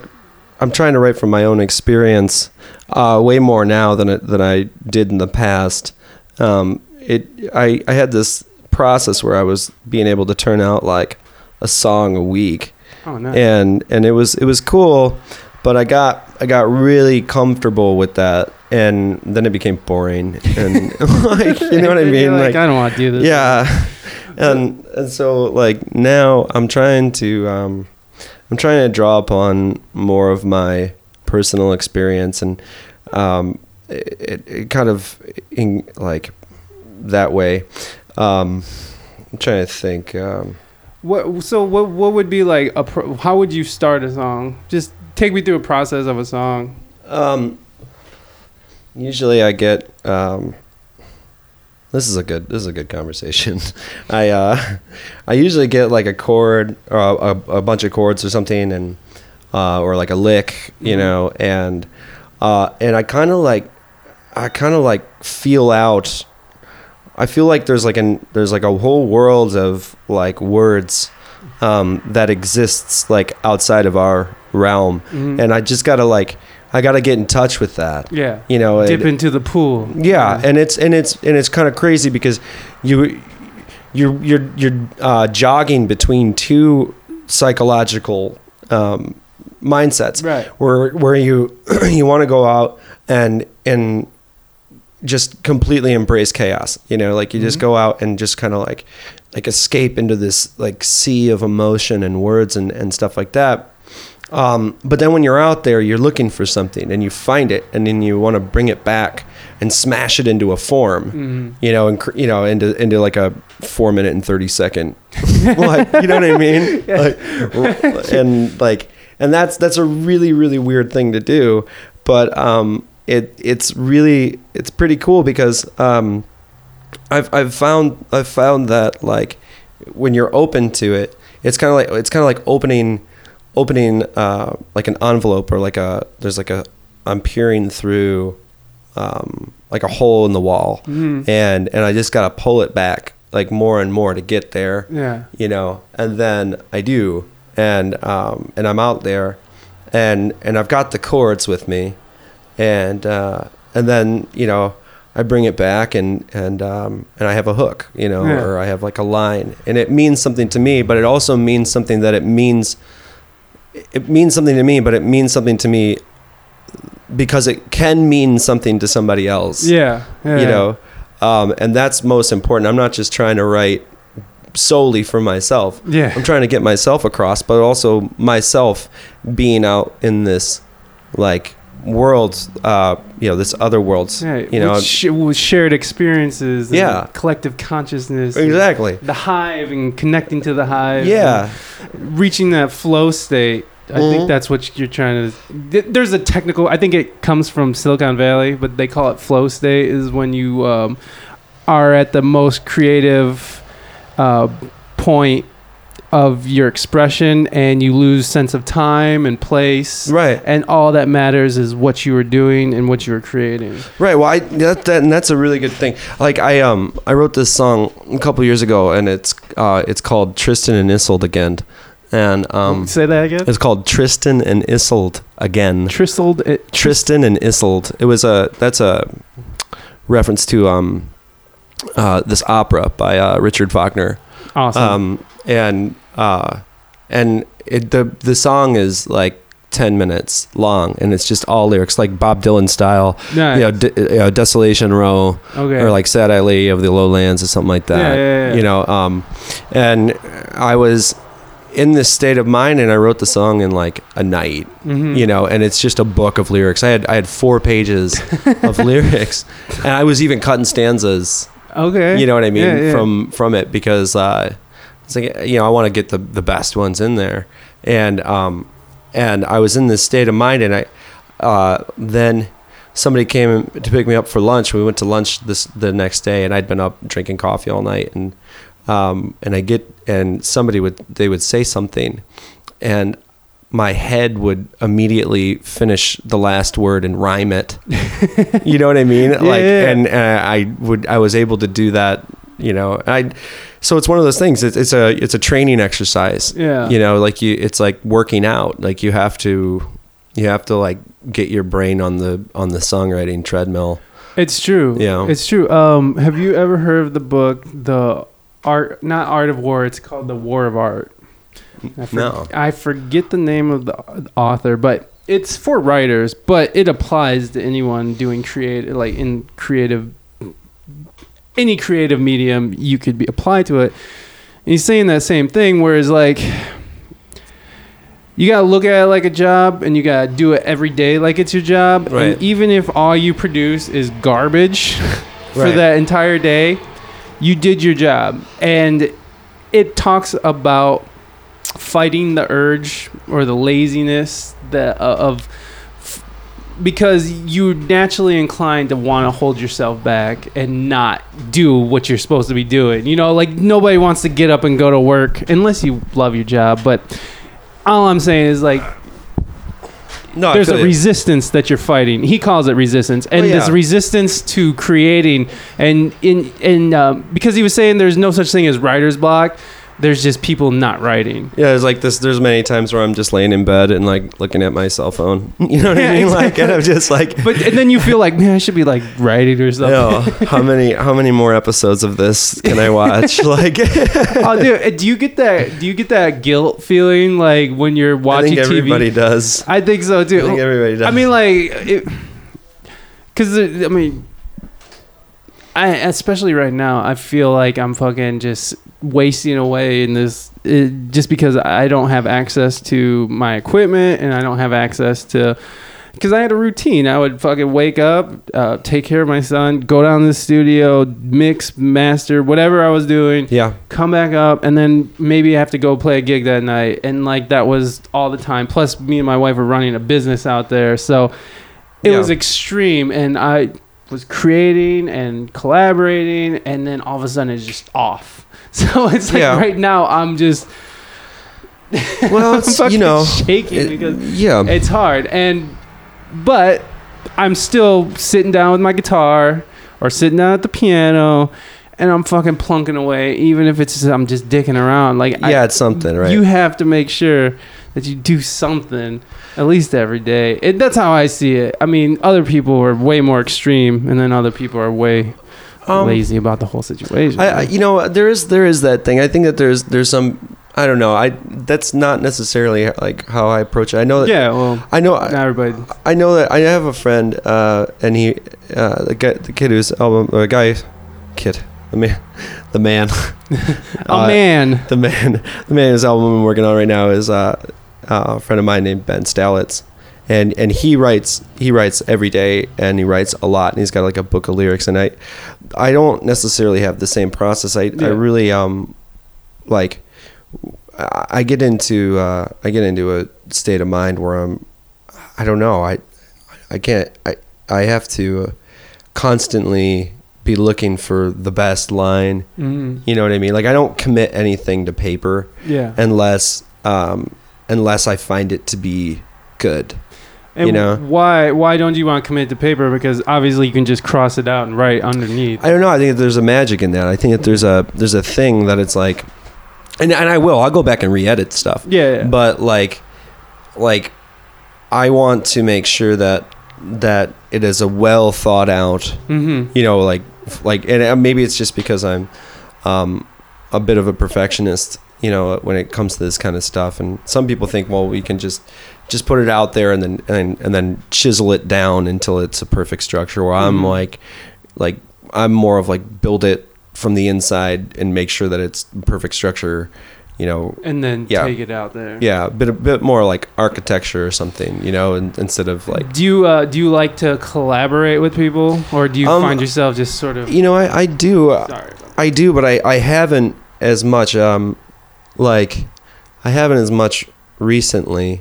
I'm trying to write from my own experience, uh, way more now than it, than I did in the past. Um, it, I, I had this process where I was being able to turn out like a song a week. oh no and and it was it was cool but i got i got really comfortable with that and then it became boring. And like you know what i mean? like, i don't want to do this. yeah. And and so like now i'm trying to um i'm trying to draw upon more of my personal experience and um it, it, kind of in like that way um i'm trying to think um What so what what would be like a pro, how would you start a song? Just take me through a process of a song. Um, usually I get um, this is a good this is a good conversation. I uh, I usually get like a chord or a, a bunch of chords or something and uh, or like a lick, you Mhm. know, and uh, and I kind of like I kind of like feel out. I feel like there's like an there's like a whole world of like words um, that exists like outside of our realm, Mhm. and I just gotta like I gotta get in touch with that. yeah, You know, dip into the pool. yeah, and it's and it's and it's kind of crazy because you you're you're you're uh, jogging between two psychological um, mindsets right. where where you you want to go out and and just completely embrace chaos you know like you just Mhm. go out and just kind of like like escape into this like sea of emotion and words and and stuff like that. Um, but then when you're out there you're looking for something and you find it and then you want to bring it back and smash it into a form Mhm. you know, and cr- you know, into into like a four minute and thirty second, like you know what I mean, like, and like, and that's that's a really really weird thing to do, but um, it it's really it's pretty cool because um, I've I've found I've found that like when you're open to it, it's kind of like it's kind of like opening opening uh, like an envelope or like a there's like a I'm peering through um, like a hole in the wall Mhm. and and I just gotta pull it back like more and more to get there Yeah. you know and then I do and um and I'm out there and and I've got the chords with me and uh and then you know I bring it back and and um and I have a hook you know Yeah. or I have like a line and it means something to me but it also means something that it means it means something to me but it means something to me because it can mean something to somebody else Yeah. yeah. you know um, and that's most important i'm not just trying to write solely for myself Yeah. i'm trying to get myself across but also myself being out in this like world uh, you know this other worlds, Yeah, you know with, sh- with shared experiences, and Yeah. collective consciousness, exactly the hive and connecting to the hive, yeah reaching that flow state. I think Mhm. that's what you're trying to. There's a technical. I think it comes from Silicon Valley, but they call it flow state. Is when you um, are at the most creative uh, point of your expression, and you lose sense of time and place. right And all that matters is what you were doing and what you were creating. Right. Well, I that, that and that's a really good thing. Like I um I wrote this song a couple years ago, and it's uh it's called Tristan and Isolde again, and um, Say that again. it's called Tristan and Isolde again. Tristold. It, Tristan and Isolde. It was a that's a reference to um, uh, this opera by uh, Richard Wagner. awesome. Um, and uh, and it, the the song is like ten minutes long, and it's just all lyrics, like Bob Dylan style. nice. You know, D- you know, Desolation Row, okay. or like Sad Eyed Lady of the Lowlands, or something like that. Yeah, yeah, yeah. You know, um, and I was in this state of mind, and I wrote the song in like a night. Mhm. You know, and it's just a book of lyrics. I had I had four pages of lyrics, and I was even cutting stanzas Okay. you know what I mean from from it because uh, it's like you know I want to get the the best ones in there, and um, and I was in this state of mind, and I uh, then somebody came to pick me up for lunch. We went to lunch this the next day, and I'd been up drinking coffee all night, and um, and I get and somebody would they would say something, and my head would immediately finish the last word and rhyme it. you know what I mean? like, yeah. and uh, I would, I was able to do that. You know, I. So it's one of those things. It's, it's a, it's a training exercise. Yeah. You know, like you, it's like working out. Like you have to, you have to like get your brain on the on the songwriting treadmill. It's true. Yeah. It's true. Um, have you ever heard of the book, The Art, not Art of War, it's called The War of Art? I for- No. I forget the name of the author, but it's for writers, but it applies to anyone doing creative, like in creative, any creative medium you could be applied to it. And he's saying that same thing, whereas like, you gotta look at it like a job and you gotta do it every day like it's your job. Right. And even if all you produce is garbage for Right. that entire day, you did your job. And it talks about fighting the urge or the laziness that uh, of because you're naturally inclined to want to hold yourself back and not do what you're supposed to be doing. You know, like nobody wants to get up and go to work unless you love your job, but all I'm saying is like No, there's a resistance that you're fighting. He calls it resistance, and Oh, yeah. this resistance to creating, and in in um, because he was saying there's no such thing as writer's block. There's just people not writing. Yeah, it's like this. There's many times where I'm just laying in bed and like looking at my cell phone. You know what Yeah, I mean? Like, and I'm just like, But and then you feel like, man, I should be like writing or something. Yo, how many how many more episodes of this can I watch? like, oh, dude, uh, do you get that? Do you get that guilt feeling like when you're I watching think everybody TV? does. I think so too. I think everybody does. I mean, like, because I mean, I especially right now, I feel like I'm fucking just wasting away in this, it, just because I don't have access to my equipment and I don't have access to. Because I had a routine. I would fucking wake up, uh, take care of my son, go down to the studio, mix, master, whatever I was doing yeah, come back up and then maybe I have to go play a gig that night and like that was all the time plus me and my wife were running a business out there so it Yeah. was extreme and I was creating and collaborating and then all of a sudden it's just off so it's like Yeah. right now I'm just well, it's you know, shaking it- because yeah, it's hard. And but i'm still sitting down with my guitar or sitting down at the piano and i'm fucking plunking away even if it's just, i'm just dicking around. Like I- yeah, it's something, right? you have to make sure that you do something at least every day. And that's how i see it. I mean other people are way more extreme and then other people are way Um, lazy about the whole situation I, I, you know, there is there is that thing. I think that there's there's some. I don't know. I that's not necessarily like how I approach it. I know that. yeah well I know. not everybody I know that I have a friend, uh, and he, uh, the guy, the kid who's album, or guy, kid, the man, the man, oh Uh, man the man, the man whose album I'm working on right now is uh, uh, a friend of mine named Ben Stalitz, and and he writes he writes every day and he writes a lot and he's got like a book of lyrics and I, I don't necessarily have the same process. I Yeah. I really um, like, I get into uh, I get into a state of mind where I'm, I don't know I, I can't I I have to uh, constantly be looking for the best line. Mhm. You know what I mean? Like I don't commit anything to paper yeah unless um unless I find it to be good. And you know? why why don't you want to commit to paper? Because obviously you can just cross it out and write underneath. I don't know. I think that there's a magic in that. I think that there's a there's a thing that it's like and and I will. I'll go back and re-edit stuff. Yeah, yeah. But like, like, I want to make sure that that it is a well thought out. Mm-hmm. You know, like like, and maybe it's just because I'm um, a bit of a perfectionist. You know, when it comes to this kind of stuff, and some people think, well, we can just just put it out there and then and, and then chisel it down until it's a perfect structure. Where I'm Mhm. like, like I'm more of like build it from the inside and make sure that it's perfect structure. You know, And then Yeah. take it out there. yeah, a bit a bit more like architecture or something, you know, and, instead of like Do you uh, do you like to collaborate with people, or do you Um, find yourself just sort of? you know, I, I do Sorry. I do, but I, I haven't as much um like I haven't as much recently.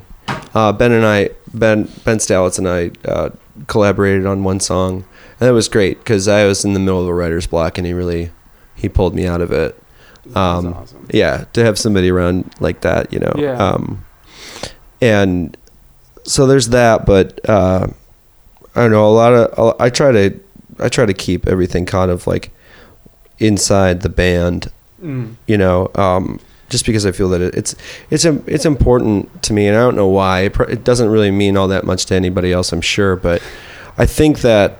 Uh, ben and I Ben Ben Stalitz and I uh, collaborated on one song, and that was great because I was in the middle of a writer's block, and he really he pulled me out of it. Um, That's awesome. yeah to have somebody around like that you know Yeah. um and so there's that but uh i don't know a lot of i try to i try to keep everything kind of like inside the band Mm. you know um just because i feel that it, it's it's it's important to me and i don't know why. It, it doesn't really mean all that much to anybody else i'm sure but i think that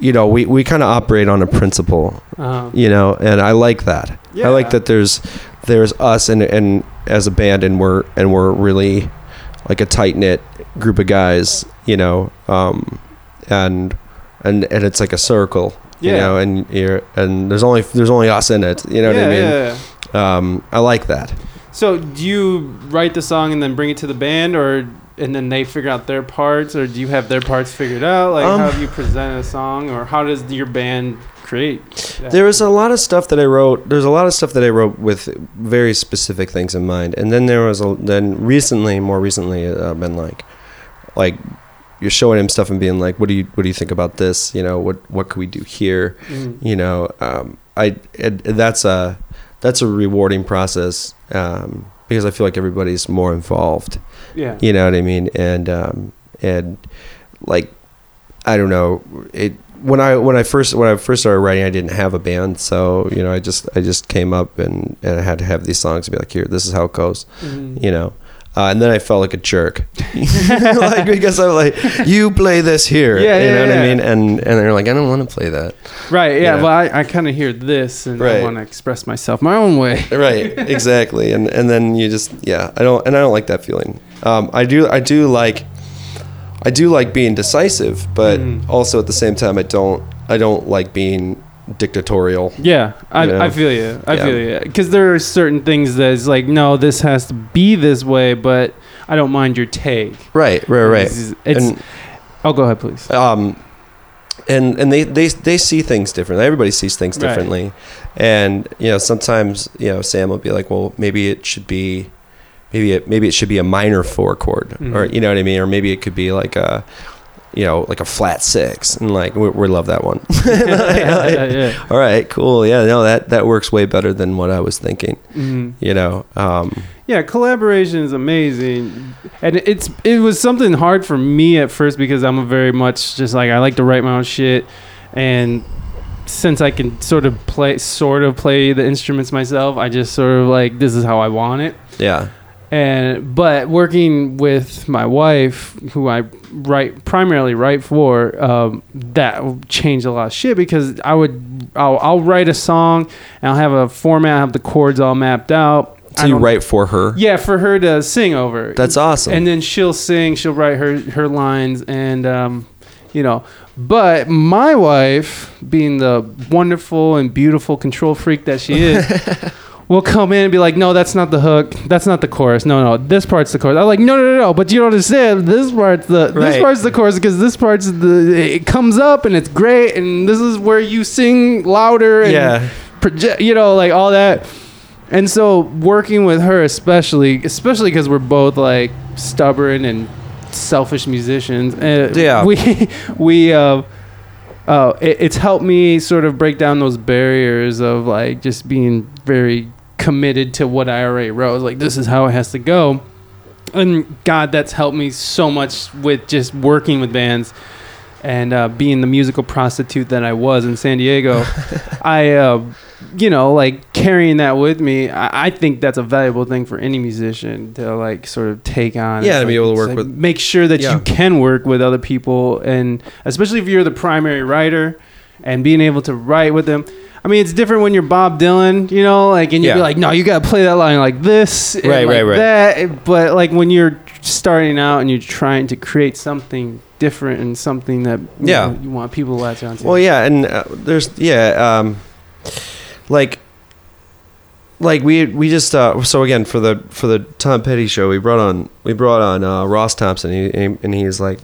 you know we, we kind of operate on a principle Uh, you know and i like that. I like that there's there's us and and as a band and we're and we're really like a tight knit group of guys you know um and and and it's like a circle you know and you're and there's only there's only us in it you know what i mean? yeah, yeah. Um i like that So, do you write the song and then bring it to the band, or and then they figure out their parts, or do you have their parts figured out? Like, Um, how have you presented a song, or how does your band create? that? There was a lot of stuff that I wrote. There's a lot of stuff that I wrote with very specific things in mind, and then there was a, then recently, more recently, uh, I've been like, like you're showing him stuff and being like, what do you what do you think about this? You know, what what could we do here? Mm. You know, um, I it, that's a that's a rewarding process um, because I feel like everybody's more involved. Yeah. You know what I mean? And um, and like I don't know it when I when I first when I first started writing I didn't have a band so you know I just I just came up and, and I had to have these songs to be like here this is how it goes Mhm. you know uh, and then I felt like a jerk like because I'm like you play this here Yeah, you yeah, know what I mean and and they're like I don't want to play that Right. Yeah. Yeah. Well, I, I kind of hear this, and I want to express myself my own way. right exactly and and then you just yeah i don't and i don't like that feeling um i do i do like i do like being decisive but Mhm. also at the same time i don't i don't like being dictatorial Yeah, I, Yeah. I feel you. I Yeah. feel you. Because there are certain things that's like, no, this has to be this way, but I don't mind your take. right right right It's, it's and oh, go ahead, please. um and and they they they see things differently everybody sees things Right. differently and you know sometimes you know sam will be like well maybe it should be maybe it maybe it should be a minor four chord or Mhm. you know what i mean or maybe it could be like a you know like a flat six and like we, we love that one yeah, yeah. all right cool yeah no that that works way better than what i was thinking Mhm. you know um Yeah, collaboration is amazing, and it's it was something hard for me at first because I'm a very much just like I like to write my own shit, and since I can sort of play sort of play the instruments myself, I just sort of like this is how I want it. yeah And but working with my wife, who I write primarily write for, um, that changed a lot of shit because I would I'll, I'll write a song and I'll have a format, I have the chords all mapped out. so you write for her yeah, for her to sing over. that's awesome And then she'll sing, she'll write her her lines, and um, you know. But my wife, being the wonderful and beautiful control freak that she is, will come in and be like, "No, that's not the hook. That's not the chorus. No, no, this part's the chorus." I'm like, "No, no, no, no." But you don't understand. This part's the this Right. part's the chorus because this part's the it comes up and it's great, and this is where you sing louder and yeah project, you know, like all that. And so working with her, especially, especially because we're both like stubborn and selfish musicians, uh, Yeah. we we uh, uh, it, it's helped me sort of break down those barriers of like just being very committed to what I already wrote. Like this is how it has to go, and God, that's helped me so much with just working with bands and uh, being the musical prostitute that I was in San Diego, I, uh, you know, like carrying that with me. I, I think that's a valuable thing for any musician to like sort of take on. Yeah, to be able to work like with- Make sure that Yeah. you can work with other people, and especially if you're the primary writer, and being able to write with them. I mean, it's different when you're Bob Dylan, you know, like, and you'd be like, no, you got to play that line like this, and Right, like right, right. that. But like when you're starting out and you're trying to create something different and something that you Yeah. know, you want people to latch onto. Well, yeah, and uh, there's yeah, um, like like we we just uh, so again for the for the Tom Petty show we brought on we brought on uh, Ross Thompson he, and he's like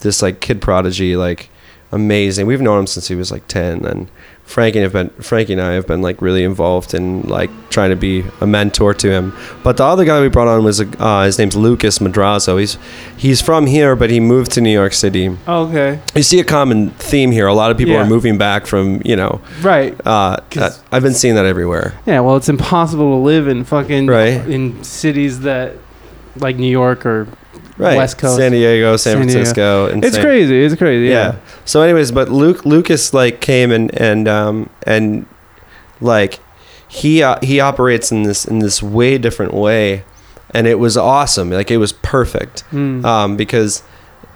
this like kid prodigy like amazing. We've known him since he was like ten and. Frankie have been Frankie and I have been like really involved in like trying to be a mentor to him. But the other guy we brought on was uh, his name's Lucas Madrazo. He's he's from here, but he moved to New York City Oh, okay, you see a common theme here. A lot of people Yeah. are moving back from, you know, right. uh, uh, I've been seeing that everywhere. Yeah, well, it's impossible to live in fucking Right. in cities that like New York or Right. West Coast. San Diego, San, San Diego. Francisco. it's crazy. It's crazy. Yeah. Yeah. So, anyways, but Luke Lucas like came and and um and like he uh, he operates in this in this way different way, and it was awesome. Like it was perfect. Mm. um, because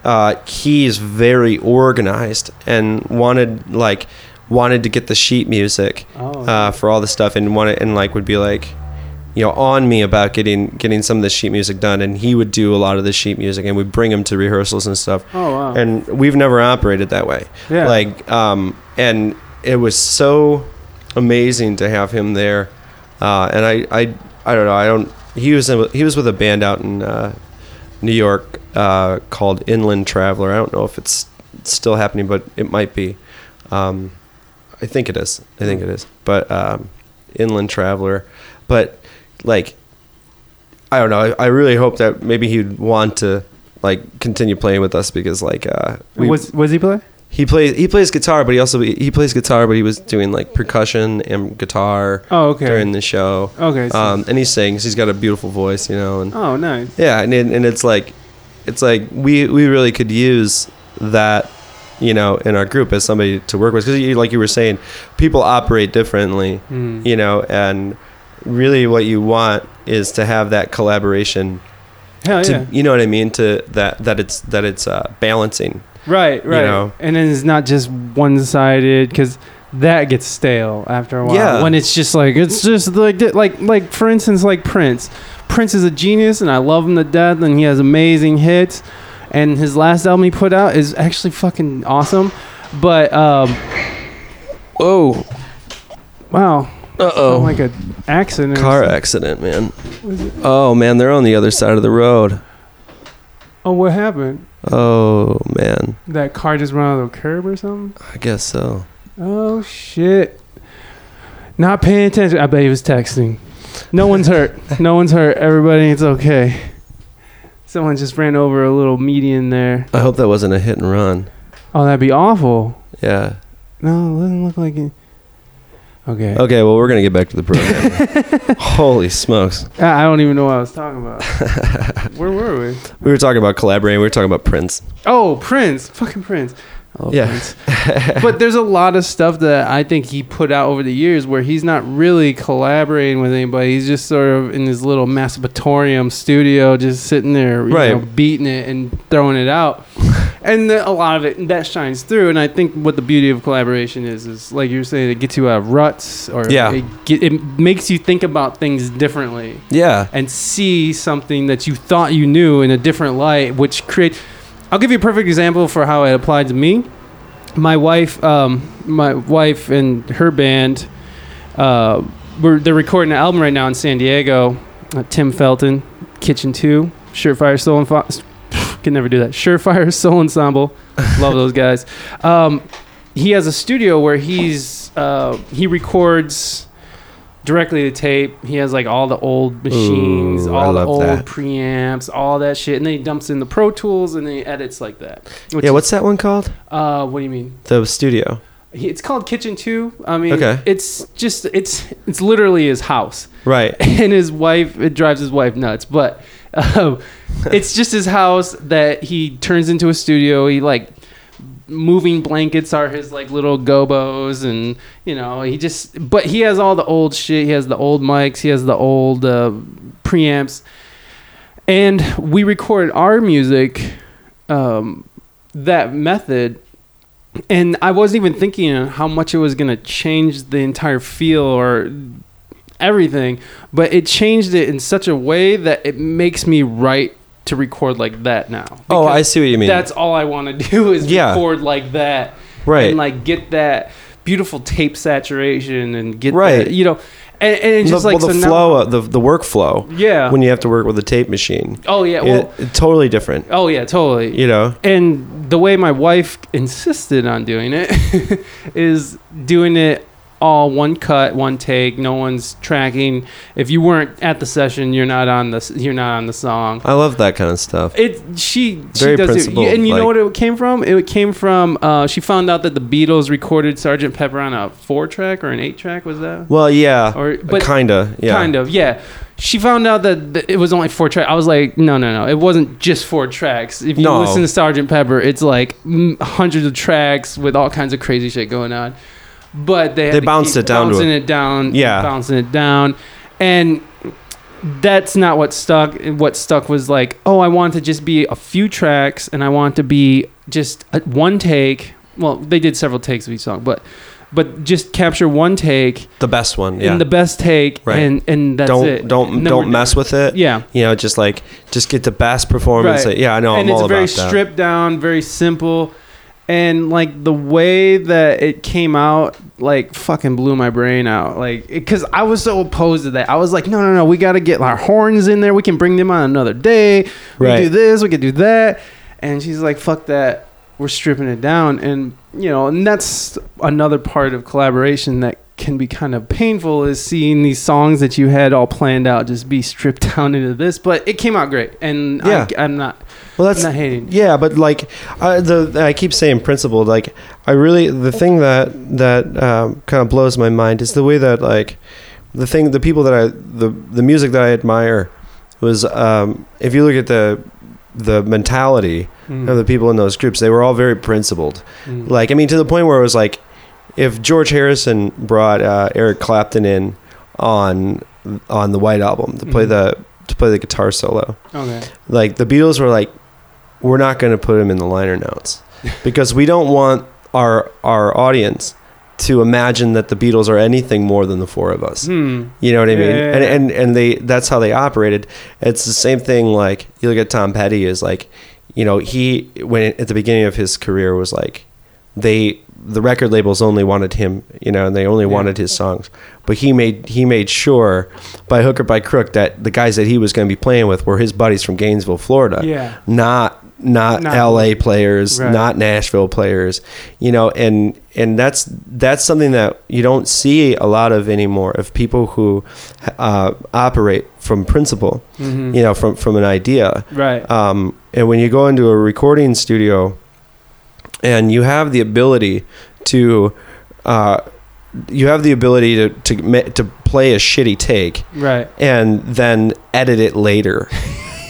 uh, he's very organized and wanted like wanted to get the sheet music oh. uh, for all the stuff and wanted and like would be like you know on me about getting getting some of the sheet music done and he would do a lot of the sheet music and we'd bring him to rehearsals and stuff. Oh wow. and we've never operated that way. Yeah. like um and it was so amazing to have him there. Uh and i i i don't know i don't he was in, he was with a band out in uh new york uh called inland traveler. I don't know if it's still happening but it might be. Um i think it is. I think it is. But um inland traveler. But like i don't know i, I really hope that maybe he'd want to like continue playing with us because like uh we, was was he play? he plays he plays guitar, but he also he plays guitar, but he was doing like percussion and guitar Oh okay. during the show. okay. So, Um, and he sings. He's got a beautiful voice, you know. And oh nice. yeah, and and it's like it's like we we really could use that, you know, in our group as somebody to work with because like you were saying, people operate differently, Mm. you know, and really what you want is to have that collaboration. Hell To, yeah. You know what I mean? To that that it's that it's uh, balancing. Right, right. know. And then it's not just one sided because that gets stale after a while. Yeah. When it's just like it's just like like like for instance like Prince. Prince is a genius and I love him to death and he has amazing hits. And his last album he put out is actually fucking awesome. But um Whoa! wow. Uh Oh like an accident. car accident, man. Oh man, they're on the other side of the road. Oh what happened? Oh man, That car just ran out of the curb or something? I guess so. Oh shit. Not paying attention. I bet he was texting. No one's hurt. No one's hurt. Everybody, it's okay. Someone just ran over a little median there. I hope that wasn't a hit and run. Oh, that'd be awful. Yeah. No, it doesn't look like it. Okay. Okay, well we're gonna get back to the program. Holy smokes! I I don't even know what I was talking about. Where were we? We were talking about collaborating. We were talking about Prince. Oh, Prince. Fucking Prince. Yeah. But there's a lot of stuff that I think he put out over the years where he's not really collaborating with anybody. He's just sort of in his little masturbatorium studio, just sitting there, you Right. know, beating it and throwing it out. and the, a lot of it that shines through. And I think what the beauty of collaboration is, is like you were saying, it gets you out of ruts, or Yeah. it, get, it makes you think about things differently Yeah. and see something that you thought you knew in a different light, which create. I'll give you a perfect example for how it applied to me. My wife, um, my wife and her band, uh, we're, they're recording an album right now in San Diego. Uh, Tim Felton, Kitchen Two, Surefire Soul can never do that. Surefire Soul Ensemble, love those guys. Um, he has a studio where he's uh, he records directly to tape. He has like all the old machines, Ooh, all the old that. preamps, all that shit, and then he dumps in the Pro Tools and then he edits like that. Yeah. What's that one called? uh, what do you mean? The studio. It's called Kitchen Two. I mean, Okay. it's just it's it's literally his house, Right. and his wife. It drives his wife nuts, but um, it's just his house that he turns into a studio. He like moving blankets are his like little gobos, and you know he just. But he has all the old shit. He has the old mics. He has the old uh, preamps, and we record our music um, that method. And I wasn't even thinking how much it was gonna change the entire feel or everything, but it changed it in such a way that it makes me write to record like that now. Oh, I see what you mean. That's all I want to do is Yeah. record like that, Right. And like get that beautiful tape saturation and get Right. that, you know, and, and just the, like well, the so now- flow, uh, the the workflow. Yeah. When you have to work with a tape machine. oh yeah, well, it- totally different. oh yeah, totally. You know. and the way my wife insisted on doing it is doing it all one cut one take no one's tracking if you weren't at the session you're not on the you're not on the song I love that kind of stuff. it she she Very does it and you know what it came from it came from uh, she found out that the beatles recorded sergeant pepper on a four track or an eight track was that Well, yeah, Or- but- kinda, yeah, Kind of, yeah. She found out that it was only four tracks. I was like, no, no, no. It wasn't just four tracks. If you No. listen to Sergeant Pepper, it's like hundreds of tracks with all kinds of crazy shit going on. But they They to bounced it down bouncing it down, Yeah. bouncing it down, and that's not what stuck. What stuck was like, oh, I want to just be a few tracks, and I want to be just a, one take. Well, they did several takes of each song, but but just capture one take the best one. Yeah, in the best take, Right. and and that's don't it. don't And don't mess with it. Yeah, You know, just like just get the best performance. Right. Yeah, I know. and I'm it's very stripped down, very simple, and like the way that it came out, like fucking blew my brain out. Like, because I was so opposed to that. I was like, no, no, no, we got to get our horns in there. We can bring them on another day. We Right. can do this. We can do that. And she's like, fuck that. We're stripping it down, and you know, and that's another part of collaboration that can be kind of painful is seeing these songs that you had all planned out just be stripped down into this. But it came out great, and Yeah. I, I'm not, Well, I'm that's not hating. Yeah, but like I, the I keep saying principled. Like I really the thing that that um, kind of blows my mind is the way that like the thing the people that I the the music that I admire was um, if you look at the the mentality Mm. of the people in those groups, they were all very principled. Mm. Like I mean, to the point where it was like if George Harrison brought uh, Eric Clapton in on on the White Album to play Mhm. the to play the guitar solo okay. like the Beatles were like, we're not going to put him in the liner notes because we don't want our our audience to imagine that the Beatles are anything more than the four of us. Hmm. You know what I mean? yeah, And and and they that's how they operated. It's the same thing. Like you look at Tom Petty is like, you know, he when at the beginning of his career was like, they the record labels only wanted him, you know, and they only Yeah. wanted his songs. But he made he made sure by hook or by crook that the guys that he was going to be playing with were his buddies from Gainesville, Florida Yeah. not not, Not- LA players, Right. not Nashville players, you know, and and that's that's something that you don't see a lot of anymore of people who uh, operate from principle, Mhm. you know, from from an idea. Right. Um, and when you go into a recording studio, and you have the ability to, uh, you have the ability to to to play a shitty take right. and then edit it later.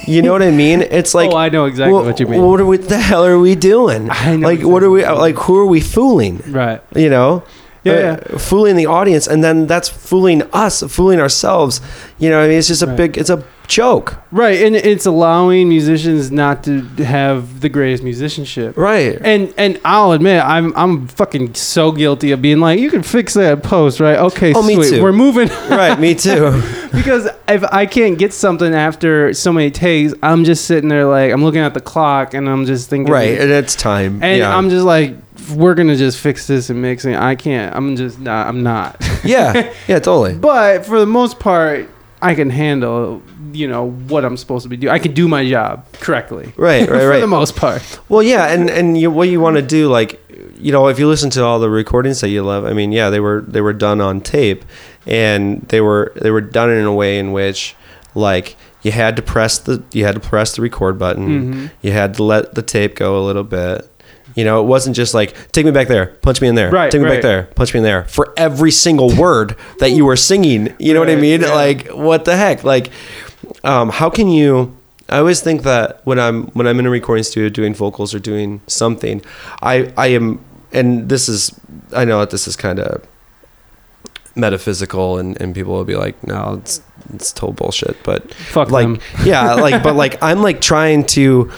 You know what I mean? It's like oh, I know exactly well, what you mean. What are we, the hell are we doing? I know like, what are we like? Who are we fooling? right. You know? Yeah, Uh, fooling the audience, and then that's fooling us, fooling ourselves. You know, what I mean, it's just a Right. big, it's a joke, Right, and it's allowing musicians not to have the greatest musicianship. right? And and I'll admit I'm I'm fucking so guilty of being like you can fix that post right okay Oh, me too. we're moving right, me too. because if I can't get something after so many takes I'm just sitting there like I'm looking at the clock and I'm just thinking right, and it's time. and yeah. I'm just like we're gonna just fix this and mix it I can't I'm just not I'm not yeah, yeah, totally. but for the most part I can handle you know what I'm supposed to be doing I can do my job correctly Right, right, for right. For the most part Well, yeah, and and you, what you want to do, like, you know, if you listen to all the recordings that you love, I mean, yeah, they were they were done on tape, and they were they were done in a way in which, like, you had to press the you had to press the record button, Mhm. you had to let the tape go a little bit. You know, it wasn't just like take me back there, punch me in there, Right, take me right. back there, punch me in there for every single word that you were singing. You know what I mean? yeah. Like, what the heck? Like, um, how can you? I always think that when I'm when I'm in a recording studio doing vocals or doing something, I I am and this is I know that this is kind of metaphysical and, and people will be like no it's it's total bullshit but Fuck like them. yeah like but like i'm like trying to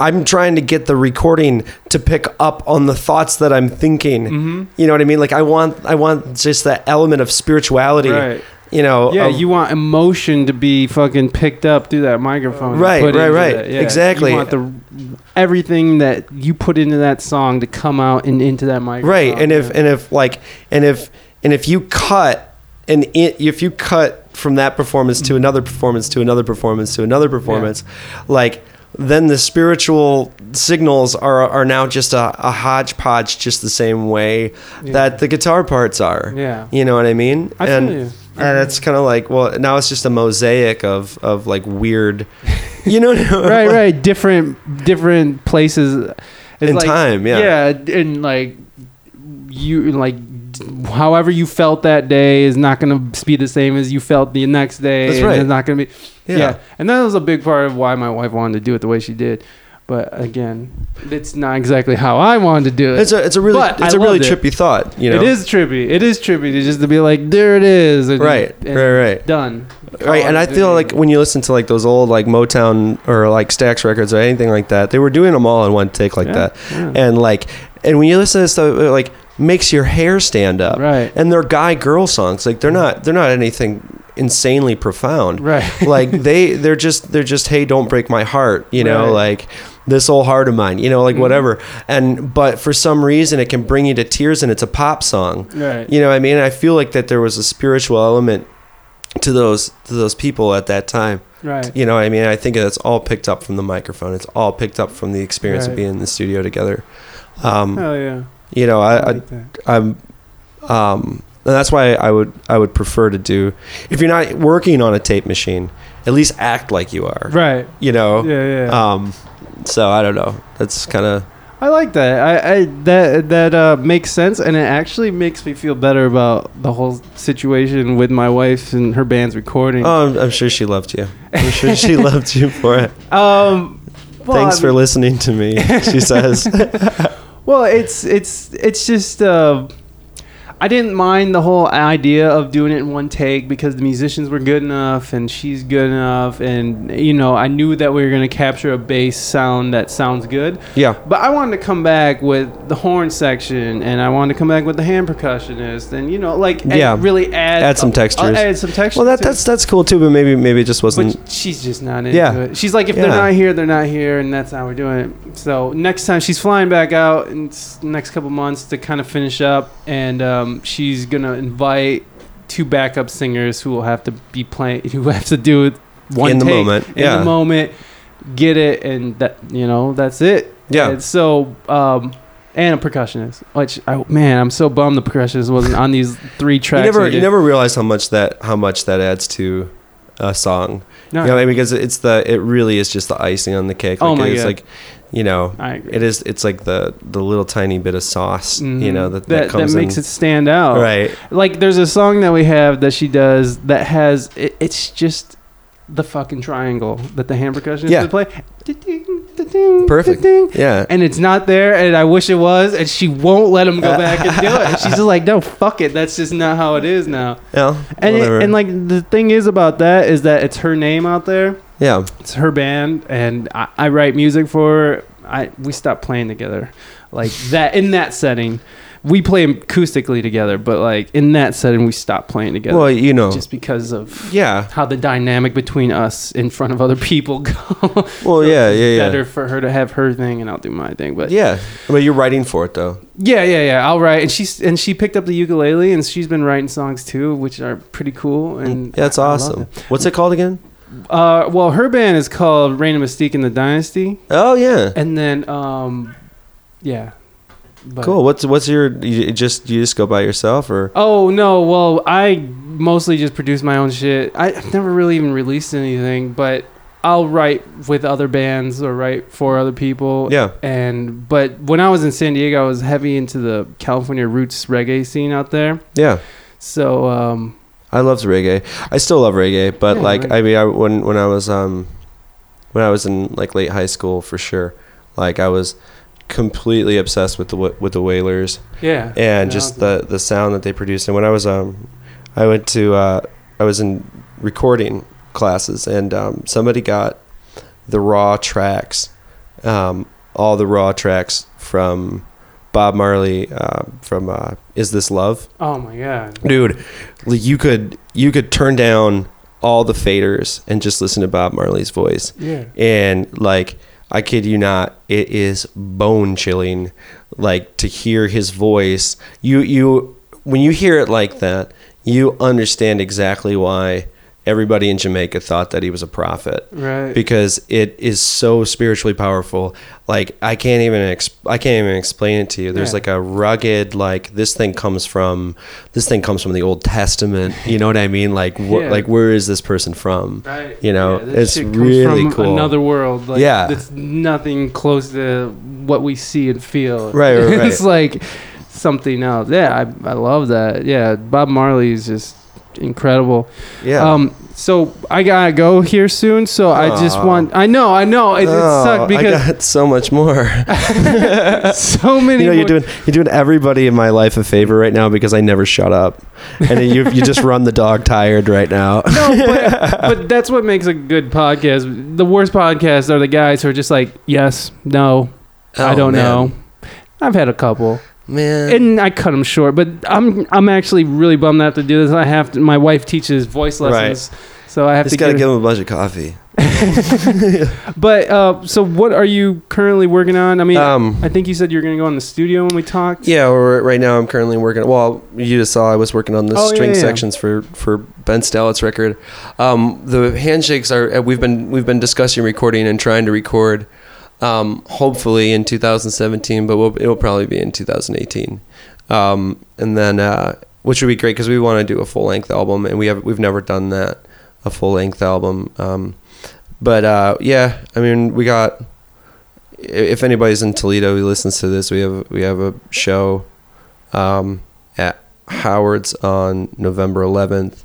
i'm trying to get the recording to pick up on the thoughts that i'm thinking Mm-hmm. you know what i mean like i want i want just that element of spirituality Right. you know Yeah, of- you want emotion to be fucking picked up through that microphone. Right, right, right. Yeah. Exactly. You want the everything that you put into that song to come out and into that microphone. right and if and if like and if and if you cut and it, if you cut from that performance to another performance to another performance to another performance like then the spiritual signals are are now just a, a hodgepodge just the same way Yeah. that the guitar parts are Yeah. you know what i mean I feel and you. and it's kind of like well now it's just a mosaic of of like weird you know right, right. Different, different places. It's In time, yeah. Yeah, and like you, like however you felt that day is not gonna be the same as you felt the next day. That's and right. It's not gonna be. Yeah. Yeah. and that was a big part of why my wife wanted to do it the way she did. But again, it's not exactly how I wanted to do it. it's a it's a really But it's I a really loved it. trippy thought you know It is trippy. It is trippy to just to be like, there it is. And, Right, and right, right. Done. right and i feel like when you listen to like those old like motown or like stax records or anything like that they were doing them all in one take like Yeah, that yeah. and like and when you listen to stuff like makes your hair stand up Right. and they're guy girl songs like they're not they're not anything insanely profound Right. like they they're just they're just hey don't break my heart you know Right. like this old heart of mine you know like Mhm. whatever and but for some reason it can bring you to tears and it's a pop song Right. you know i mean i feel like that there was a spiritual element to those to those people at that time Right. you know i mean i think it's all picked up from the microphone it's all picked up from the experience of being in the studio together um Hell yeah. You know I, i, I like that. i'm um and that's why i would i would prefer to do if you're not working on a tape machine at least act like you are Right. you know Yeah, yeah. um so i don't know that's kind of I like that. I, I that that uh, makes sense, and it actually makes me feel better about the whole situation with my wife and her band's recording. oh I'm, I'm sure she loved you i'm sure she loved you for it um, well, thanks I for mean- listening to me she says Well, it's it's it's just uh, I didn't mind the whole idea of doing it in one take because the musicians were good enough and she's good enough and you know I knew that we were gonna capture a bass sound that sounds good. yeah But I wanted to come back with the horn section and I wanted to come back with the hand percussionist and you know like and Yeah. really add Add some textures. add some textures. well that that's that's cool too but maybe maybe it just wasn't But she's just not into Yeah. it. She's like, if they're not here, they're not here, and that's how we're doing it. So next time she's flying back out in next couple months to kind of finish up, and um, she's gonna invite two backup singers who will have to be playing, who have to do it one In the take, moment, in yeah. the moment, get it, and that you know that's it. Yeah. And so. Um, and a percussionist, which I, man, I'm so bummed the percussionist wasn't on these three tracks. you never you never realize how much that how much that adds to a song No, you know I mean? because it's the it really is just the icing on the cake Oh my it's God. like you know I agree. it is it's like the the little tiny bit of sauce you Mhm. know that that, that, comes makes it stand out. right Like there's a song that we have that she does that has it, it's just the fucking triangle that the hand percussionist Yeah. would play. Perfect. da-ding. yeah And it's not there, and I wish it was, and she won't let him go back and do it. She's just like, no, fuck it. That's just not how it is now. yeah And it, and like the thing is about that is that it's her name out there. Yeah It's her band, and I, I write music for her. I we stopped playing together, like that in that setting. We play acoustically together, but like in that setting, we stopped playing together well you know just because of yeah how the dynamic between us in front of other people go. well yeah yeah yeah Better for her to have her thing, and I'll do my thing. But yeah but you're writing for it though yeah, yeah, yeah. I'll write, and she's and she picked up the ukulele, and she's been writing songs too, which are pretty cool. And yeah that's I- I awesome what's it called again Uh, well, her band is called Reign of Mystique in the Dynasty. oh yeah And then, um, yeah. But- cool what's what's your you just you just go by yourself or Oh no! Well, I mostly just produce my own shit. I, I've never really even released anything, but I'll write with other bands or write for other people. yeah And but when I was in San Diego, I was heavy into the California roots reggae scene out there. yeah So um, I loved reggae. I still love reggae, but Yeah, like reggae. I mean, I, when when I was um when I was in like late high school for sure. Like I was completely obsessed with the with the Wailers Yeah. and just the the sound that they produced. And when I was um, I went to uh, I was in recording classes, and um, somebody got the raw tracks, um, all the raw tracks from Bob Marley uh, from uh, "Is This Love." Oh my god. dude like, you could you could turn down all the faders and just listen to bob marley's voice Yeah. and like i kid you not it is bone chilling like to hear his voice you you when you hear it like that you understand exactly why everybody in jamaica thought that he was a prophet Right. because it is so spiritually powerful. Like I can't even ex- I can't even explain it to you. There's Yeah. like a rugged like this thing comes from this thing comes from the Old Testament. You know what I mean? Like wh- Yeah. like where is this person from? Right. You know, Yeah, it's really from cool. Another world. Like, Yeah. It's nothing close to what we see and feel. Right, right, right. it's like something else. Yeah, I, I love that. Yeah, Bob Marley is just incredible. Yeah. Um. So I gotta go here soon. So I just Aw. want. I know. I know. It, it Oh, sucked I because got so much more. so many. you know, you're more- doing you're doing everybody in my life a favor right now because I never shut up, and you you just run the dog tired right now. No, but, but that's what makes a good podcast. The worst podcasts are the guys who are just like, yes, no, I Oh, don't man. know. I've had a couple. Man. and I cut them short. But I'm I'm actually really bummed I have to do this. I have to. My wife teaches voice Right. lessons, so I have to just to gotta get. give him a bunch of coffee. but uh, so what are you currently working on? I mean, Um, I think you said you were going to go in the studio when we talked. Yeah, right now I'm currently working. Well, you just saw I was working on the Oh, string yeah, yeah. sections for for Ben Stallett's record. Um, the handshakes are uh, we've been we've been discussing recording and trying to record. Um, hopefully in 2017, but we'll, it'll probably be in 2018. Um, and then uh, which would be great because we want to do a full length album, and we have we've never done that a full length album. Um, but uh, yeah, I mean we got if anybody's in Toledo who listens to this, we have we have a show um, at Howard's on November 11th,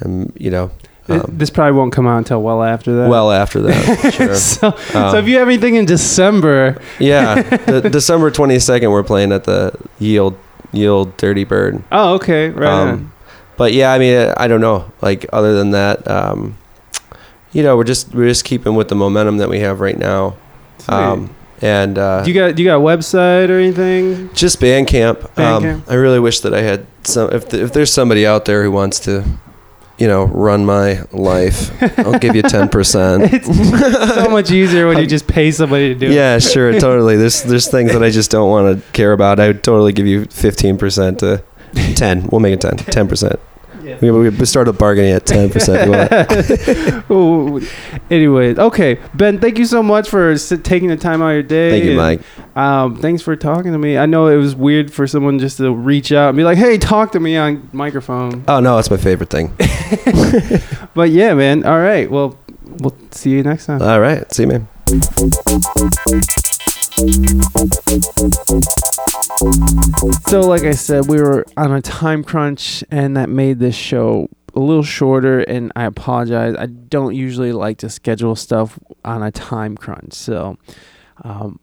and you know, um, this probably won't come out until well after that. well after that, sure. so, Um, so if you have anything in December, yeah, the, December 22nd, we're playing at the Yield Yield Durty Bird. oh okay, right. Um, but yeah, I mean, I don't know. Like other than that, um, you know, we're just we're just keeping with the momentum that we have right now. Um, and uh, do you got do you got a website or anything? Just Bandcamp. Um, Bandcamp. I really wish that I had some. If if there's somebody out there who wants to, you know, run my life, I'll give you ten percent. It's so much easier when you just pay somebody to do it. Yeah, sure, totally. There's there's things that I just don't want to care about. I would totally give you fifteen percent to ten. We'll make it ten. Ten percent. Yeah. We, we started bargaining at ten percent. Ooh, Anyways, okay, Ben, thank you so much for taking the time out of your day. Thank you, and, Mike. Um, thanks for talking to me. I know it was weird for someone just to reach out and be like, "Hey, talk to me on microphone." Oh no, it's my favorite thing. But yeah, man. All right. Well, we'll see you next time. All right, see you, man. So, like I said, we were on a time crunch, and that made this show a little shorter. And I apologize. I don't usually like to schedule stuff on a time crunch. So, um,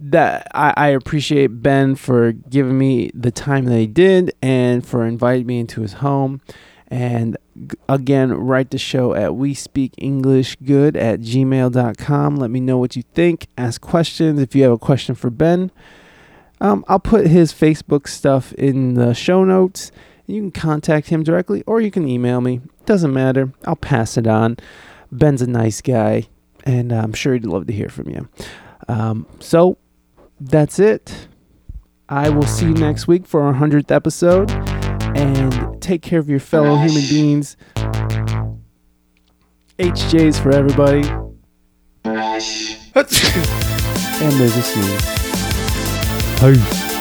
that I, I appreciate Ben for giving me the time that he did, and for inviting me into his home. And again, write the show at we speak English good at gmail.com. Let me know what you think. Ask questions if you have a question for Ben. Um, I'll put his Facebook stuff in the show notes. You can contact him directly or you can email me. Doesn't matter. I'll pass it on. Ben's a nice guy, and I'm sure he'd love to hear from you. Um, so that's it. I will see you next week for our 100th episode. And take care of your fellow human beings. HJs for everybody. And there's a sneeze. Peace.